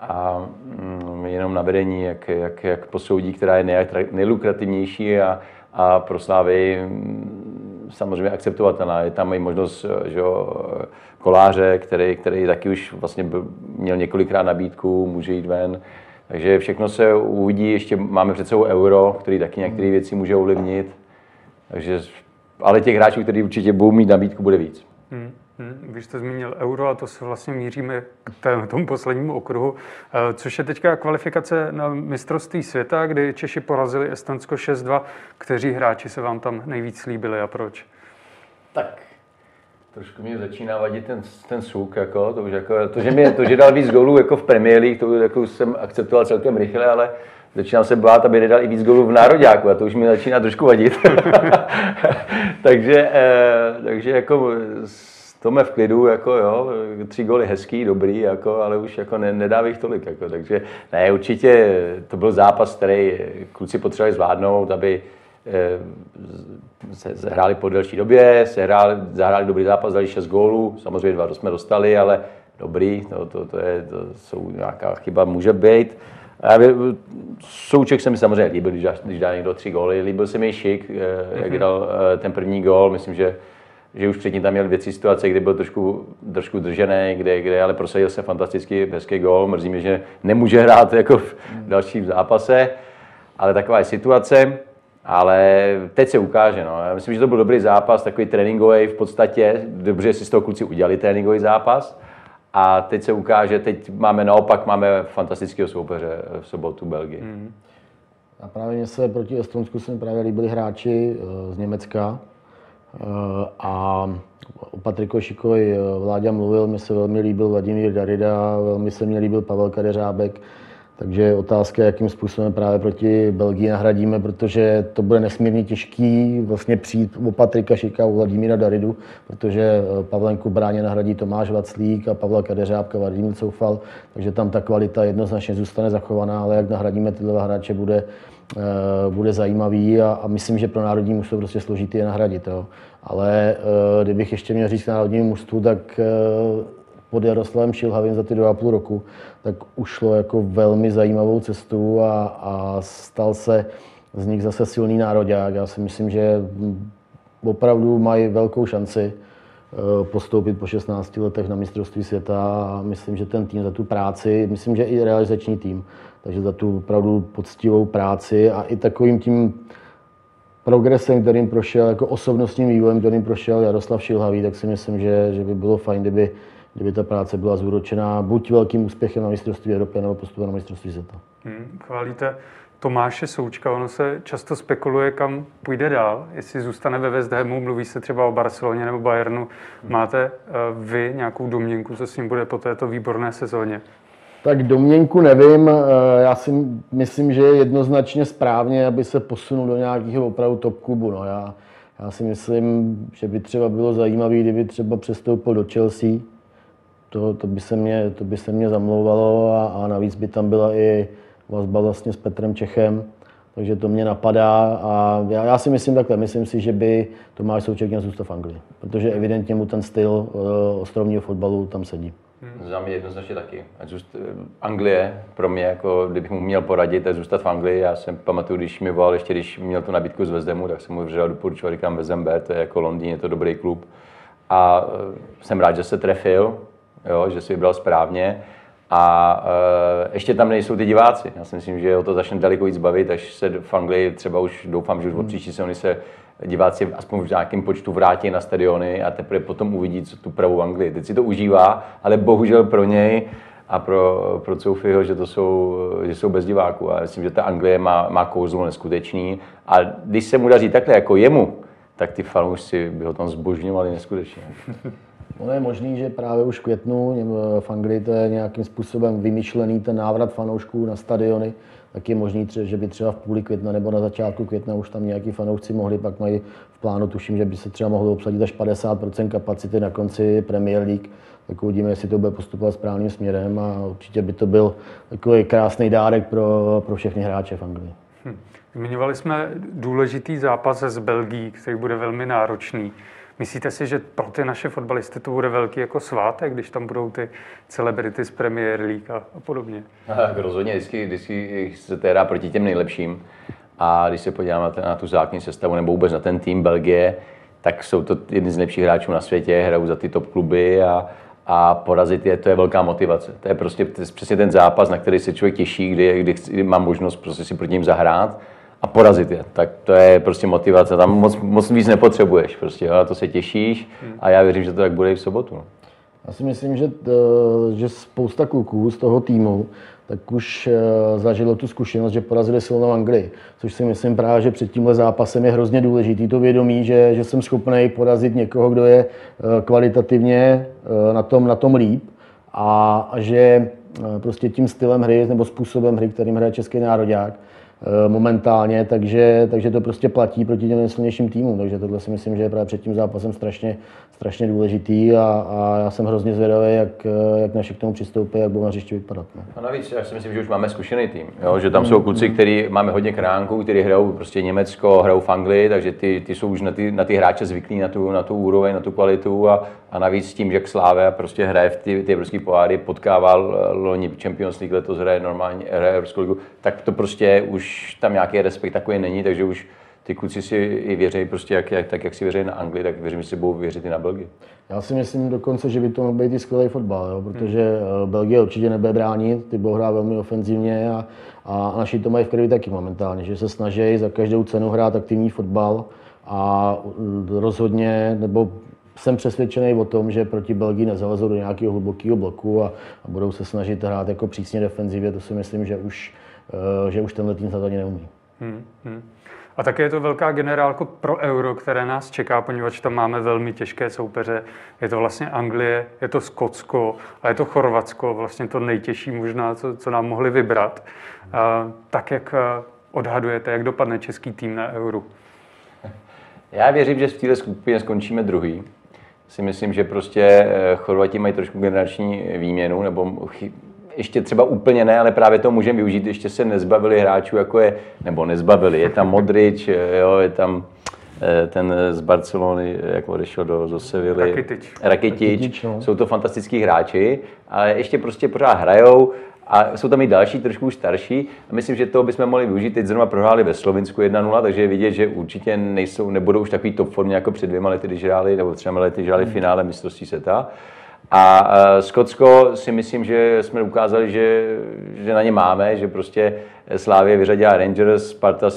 A mm, jenom na vedení, jak, jak, jak posoudí, která je nej, nejlukrativnější a, a pro Slávy mm, samozřejmě akceptovatelná. Je tam i možnost že jo, koláře, který, který taky už vlastně byl, měl několikrát nabídku, může jít ven. Takže všechno se uvidí, ještě máme před sebou euro, který taky některé věci může ovlivnit. Takže, ale těch hráčů, kteří určitě budou mít nabídku, bude víc. Hmm. Hmm, vy jste zmínil euro a to se vlastně míříme k tomu poslednímu okruhu, eh, což je teďka kvalifikace na mistrovství světa, kdy Češi porazili Estonsko 6-2. Kteří hráči se vám tam nejvíc líbili a proč? Tak trošku mě začíná vadit ten, ten suk, jako, to, už jako, to, že, mě, to, že dal víc gólů jako v Premier League, to jako jsem akceptoval celkem rychle, ale začínám se bát, aby nedal i víc gólů v nároďáku a to už mi začíná trošku vadit. takže, eh, takže jako mě v klidu, jako jo, tři góly hezký, dobrý, jako, ale už jako ne, nedá jich tolik. Jako, takže ne, určitě to byl zápas, který kluci potřebovali zvládnout, aby eh, se hráli po delší době, se hráli, zahráli dobrý zápas, dali 6 gólů, samozřejmě dva jsme dostali, ale dobrý, to, to, to, je, to jsou nějaká chyba, může být. A Souček se mi samozřejmě líbil, když dá, když dá někdo tři góly. Líbil se mi Šik, mm-hmm. jak mhm. dal eh, ten první gól. Myslím, že, že už předtím tam měl dvě, tři situace, kdy byl trošku, trošku držený, kde, kde ale prosadil se fantasticky hezký gól. Mrzí mě, že nemůže hrát jako v dalším zápase, ale taková je situace. Ale teď se ukáže. No. Já myslím, že to byl dobrý zápas, takový tréninkový v podstatě. Dobře si z toho kluci udělali tréninkový zápas. A teď se ukáže, teď máme naopak, máme fantastického soupeře v sobotu Belgii. Mm. A právě mě se proti Estonsku se mi právě líbili hráči eh, z Německa. Eh, a o Patriku Šikovi eh, Vláďa mluvil, mi se velmi líbil Vladimír Darida, velmi se mi líbil Pavel Kadeřábek. Takže otázka, jakým způsobem právě proti Belgii nahradíme, protože to bude nesmírně těžký vlastně přijít o Patrika Šika, u Vladimíra Daridu, protože eh, Pavlenku Bráně nahradí Tomáš Vaclík a Pavla Kadeřábka, Vladimír Coufal, takže tam ta kvalita jednoznačně zůstane zachovaná, ale jak nahradíme tyhle hráče, bude, eh, bude zajímavý a, a myslím, že pro národní mužstvo prostě složitý je nahradit. Jo. Ale eh, kdybych ještě měl říct národnímu mužstvu, tak pod Jaroslavem Šilhavým za ty dva a půl roku, tak ušlo jako velmi zajímavou cestu a, a stal se z nich zase silný nároďák. Já si myslím, že opravdu mají velkou šanci eh, postoupit po 16 letech na mistrovství světa a myslím, že ten tým za tu práci, myslím, že i realizační tým, takže za tu opravdu poctivou práci a i takovým tím progresem, kterým prošel, jako osobnostním vývojem, kterým prošel Jaroslav Šilhavý, tak si myslím, že, že by bylo fajn, kdyby kdyby ta práce byla zúročená buď velkým úspěchem na mistrovství Evropy nebo postupem na mistrovství světa. Hmm, chválíte Tomáše Součka, ono se často spekuluje, kam půjde dál, jestli zůstane ve West Hamu, mluví se třeba o Barceloně nebo Bayernu. Máte uh, vy nějakou domněnku, co s ním bude po této výborné sezóně? Tak domněnku nevím, eh, já si myslím, že je jednoznačně správně, aby se posunul do nějakého opravdu top klubu. No já, já si myslím, že by třeba bylo zajímavé, kdyby třeba přestoupil do Chelsea, to, to, by se mě, to by se mě zamlouvalo a, a navíc by tam byla i vazba vlastně s Petrem Čechem, takže to mě napadá a já, já si myslím takhle, myslím si, že by Tomáš Souček měl zůstat v Anglii, protože evidentně mu ten styl uh, ostrovního fotbalu tam sedí. Hmm. Za mě jednoznačně taky. Ať zůst, Anglie pro mě, jako kdybych mu měl poradit, tak zůstat v Anglii. Já jsem pamatuju, když mi volal, ještě když měl tu nabídku z Vezdemu, tak jsem mu vřel doporučoval, říkám Vezember, to je jako Londýn, je to dobrý klub. A uh, jsem rád, že se trefil, jo, že si vybral správně. A e, ještě tam nejsou ty diváci. Já si myslím, že o to začne daleko víc bavit, až se v Anglii třeba už doufám, že už od hmm. příští sezóny se diváci aspoň v nějakém počtu vrátí na stadiony a teprve potom uvidí, co tu pravou Anglii. Teď si to užívá, ale bohužel pro něj a pro, pro Soufyho, že to jsou, že jsou bez diváků. A myslím, že ta Anglie má, má kouzlo neskutečný. A když se mu daří takhle jako jemu, tak ty fanoušci by ho tam zbožňovali neskutečně. Ono je možný, že právě už v květnu něm- v Anglii to je nějakým způsobem vymyšlený ten návrat fanoušků na stadiony, tak je možný, že by třeba v půli května nebo na začátku května už tam nějaký fanoušci mohli, pak mají v plánu, tuším, že by se třeba mohlo obsadit až 50% kapacity na konci Premier League, tak uvidíme, jestli to bude postupovat správným směrem a určitě by to byl takový krásný dárek pro, pro všechny hráče v Anglii. Hm. Zmiňovali jsme důležitý zápas s Belgií, který bude velmi náročný. Myslíte si, že pro ty naše fotbalisty to bude velký jako svátek, když tam budou ty celebrity z Premier League a, a podobně? Tak rozhodně vždycky, vždycky se hrá proti těm nejlepším. A když se podívám na, na tu základní sestavu nebo vůbec na ten tým Belgie, tak jsou to jedni z nejlepších hráčů na světě, hrajou za ty top kluby a, a porazit je, to je velká motivace. To je prostě to je přesně ten zápas, na který se člověk těší, kdy, kdy, kdy má možnost prostě si proti ním zahrát a porazit je. Tak to je prostě motivace, tam moc, moc víc nepotřebuješ, prostě, jo, a to se těšíš a já věřím, že to tak bude i v sobotu. no. Já si myslím, že, že spousta kluků z toho týmu tak už eh, zažilo tu zkušenost, že porazili silnou Anglii. Což si myslím právě, že před tímhle zápasem je hrozně důležitý to vědomí, že, že jsem schopný porazit někoho, kdo je eh, kvalitativně eh, na tom, na tom líp a, a že prostě tím stylem hry nebo způsobem hry, kterým hraje český národák, momentálně, takže, takže to prostě platí proti těm nejsilnějším týmům. Takže tohle si myslím, že je právě před tím zápasem strašně, strašně důležitý a, a já jsem hrozně zvědavý, jak, eh, jak naši k tomu přistoupí, jak budou na hřišti vypadat. No. A navíc já si myslím, že už máme zkušený tým, jo? že tam jsou kluci, kteří máme hodně kránků, kteří hrajou prostě Německo, hrajou v Anglii, takže ty, ty jsou už na ty, na ty hráče zvyklí, na tu, na tu úroveň, na tu kvalitu a, a navíc tím, že Slávia prostě hraje v ty, ty evropské poháry, potkával eh, loni Champions League, letos hraje normálně, hraje Evropskou ligu, tak to prostě už tam nějaký respekt takový není, takže už ty kluci si i věří prostě, jak, jak, tak jak si věří na Anglii, tak věřím, že si budou věřit i na Belgii. Já si myslím dokonce, že by to mohl být i skvělý fotbal, jo? protože hmm. Belgie určitě nebude bránit, ty budou hrát velmi ofenzivně a, a naši to mají v krvi taky momentálně, že se snaží za každou cenu hrát aktivní fotbal a mm, rozhodně, nebo jsem přesvědčený o tom, že proti Belgii nezalezou do nějakého hlubokého bloku a, a budou se snažit hrát jako přísně defenzivě, to si myslím, že už, eh, že už tenhle tým snad ani neumí. Hmm, hmm. A také je to velká generálko pro euro, které nás čeká, poněvadž tam máme velmi těžké soupeře. Je to vlastně Anglie, je to Skotsko a je to Chorvatsko, vlastně to nejtěžší možná, co, co nám mohli vybrat. A, tak jak eh, odhadujete, jak dopadne český tým na euro? Já věřím, že v této skupině skončíme druhý. Si myslím, že prostě eh, Chorvati mají trošku generační výměnu, nebo ještě třeba úplně ne, ale právě to můžeme využít. Ještě se nezbavili hráčů, jako je, nebo nezbavili. Je tam Modrič, eh, jo, je tam eh, ten z Barcelony, jak odešel do, do Sevilly. Rakitic. Rakitic. Rakitic, no. Jsou to fantastický hráči, ale ještě prostě pořád hrajou. A jsou tam i další, trošku starší. A myslím, že to bychom mohli využít. Teď zrovna prohráli ve Slovinsku 1-0, takže je vidět, že určitě nejsou, nebudou už takový top formě jako před dvěma lety, když hráli, nebo třema lety, když hráli v finále mistrovství světa. A uh, Skotsko si myslím, že jsme ukázali, že, že na ně máme, že prostě Slávě vyřadila Rangers, Sparta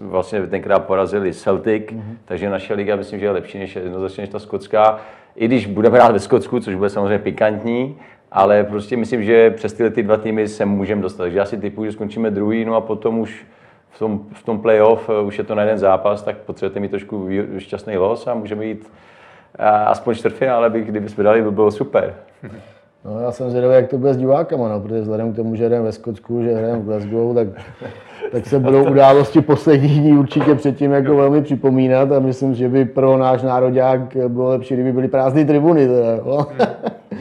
vlastně tenkrát porazili Celtic, mm-hmm. takže naše liga myslím, že je lepší než jednoznačně než ta skotská. I když budeme hrát ve Skotsku, což bude samozřejmě pikantní, ale prostě myslím, že přes tyhle ty dva týmy se můžeme dostat. Takže já si typuji, že skončíme druhý, no a potom už v tom, v tom playoff eh, už je to na jeden zápas, tak potřebujete mít trošku šťastný los a můžeme jít a aspoň čtvrtfinále, by, kdybychom dali, by bylo super. No, já jsem zvědavý, jak to bude s divákama, no, protože vzhledem k tomu, že hrajeme ve Skotsku, že hrajeme v Glasgow, tak, tak se budou události posledních dní určitě předtím jako velmi připomínat a myslím, že by pro náš nároďák bylo lepší, kdyby byly prázdné tribuny. Teda,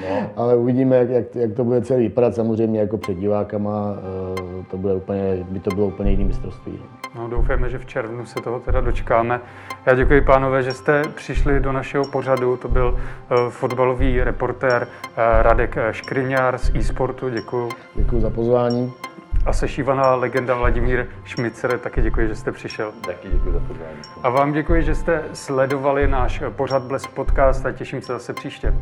jo. Ale uvidíme, jak, jak, jak, to bude celý vypadat. Samozřejmě jako před divákama eh, to bude úplně, by to bylo úplně jiný mistrovství. No, doufáme, že v červnu se toho teda dočkáme. Já děkuji, pánové, že jste přišli do našeho pořadu. To byl uh, fotbalový reportér uh, Radek Škriňár z e-sportu. Děkuji. Děkuji za pozvání. A sešívaná legenda Vladimír Šmicer, taky děkuji, že jste přišel. Taky děkuji za pozvání. A vám děkuji, že jste sledovali náš pořad Blesk Podcast a těším se zase příště.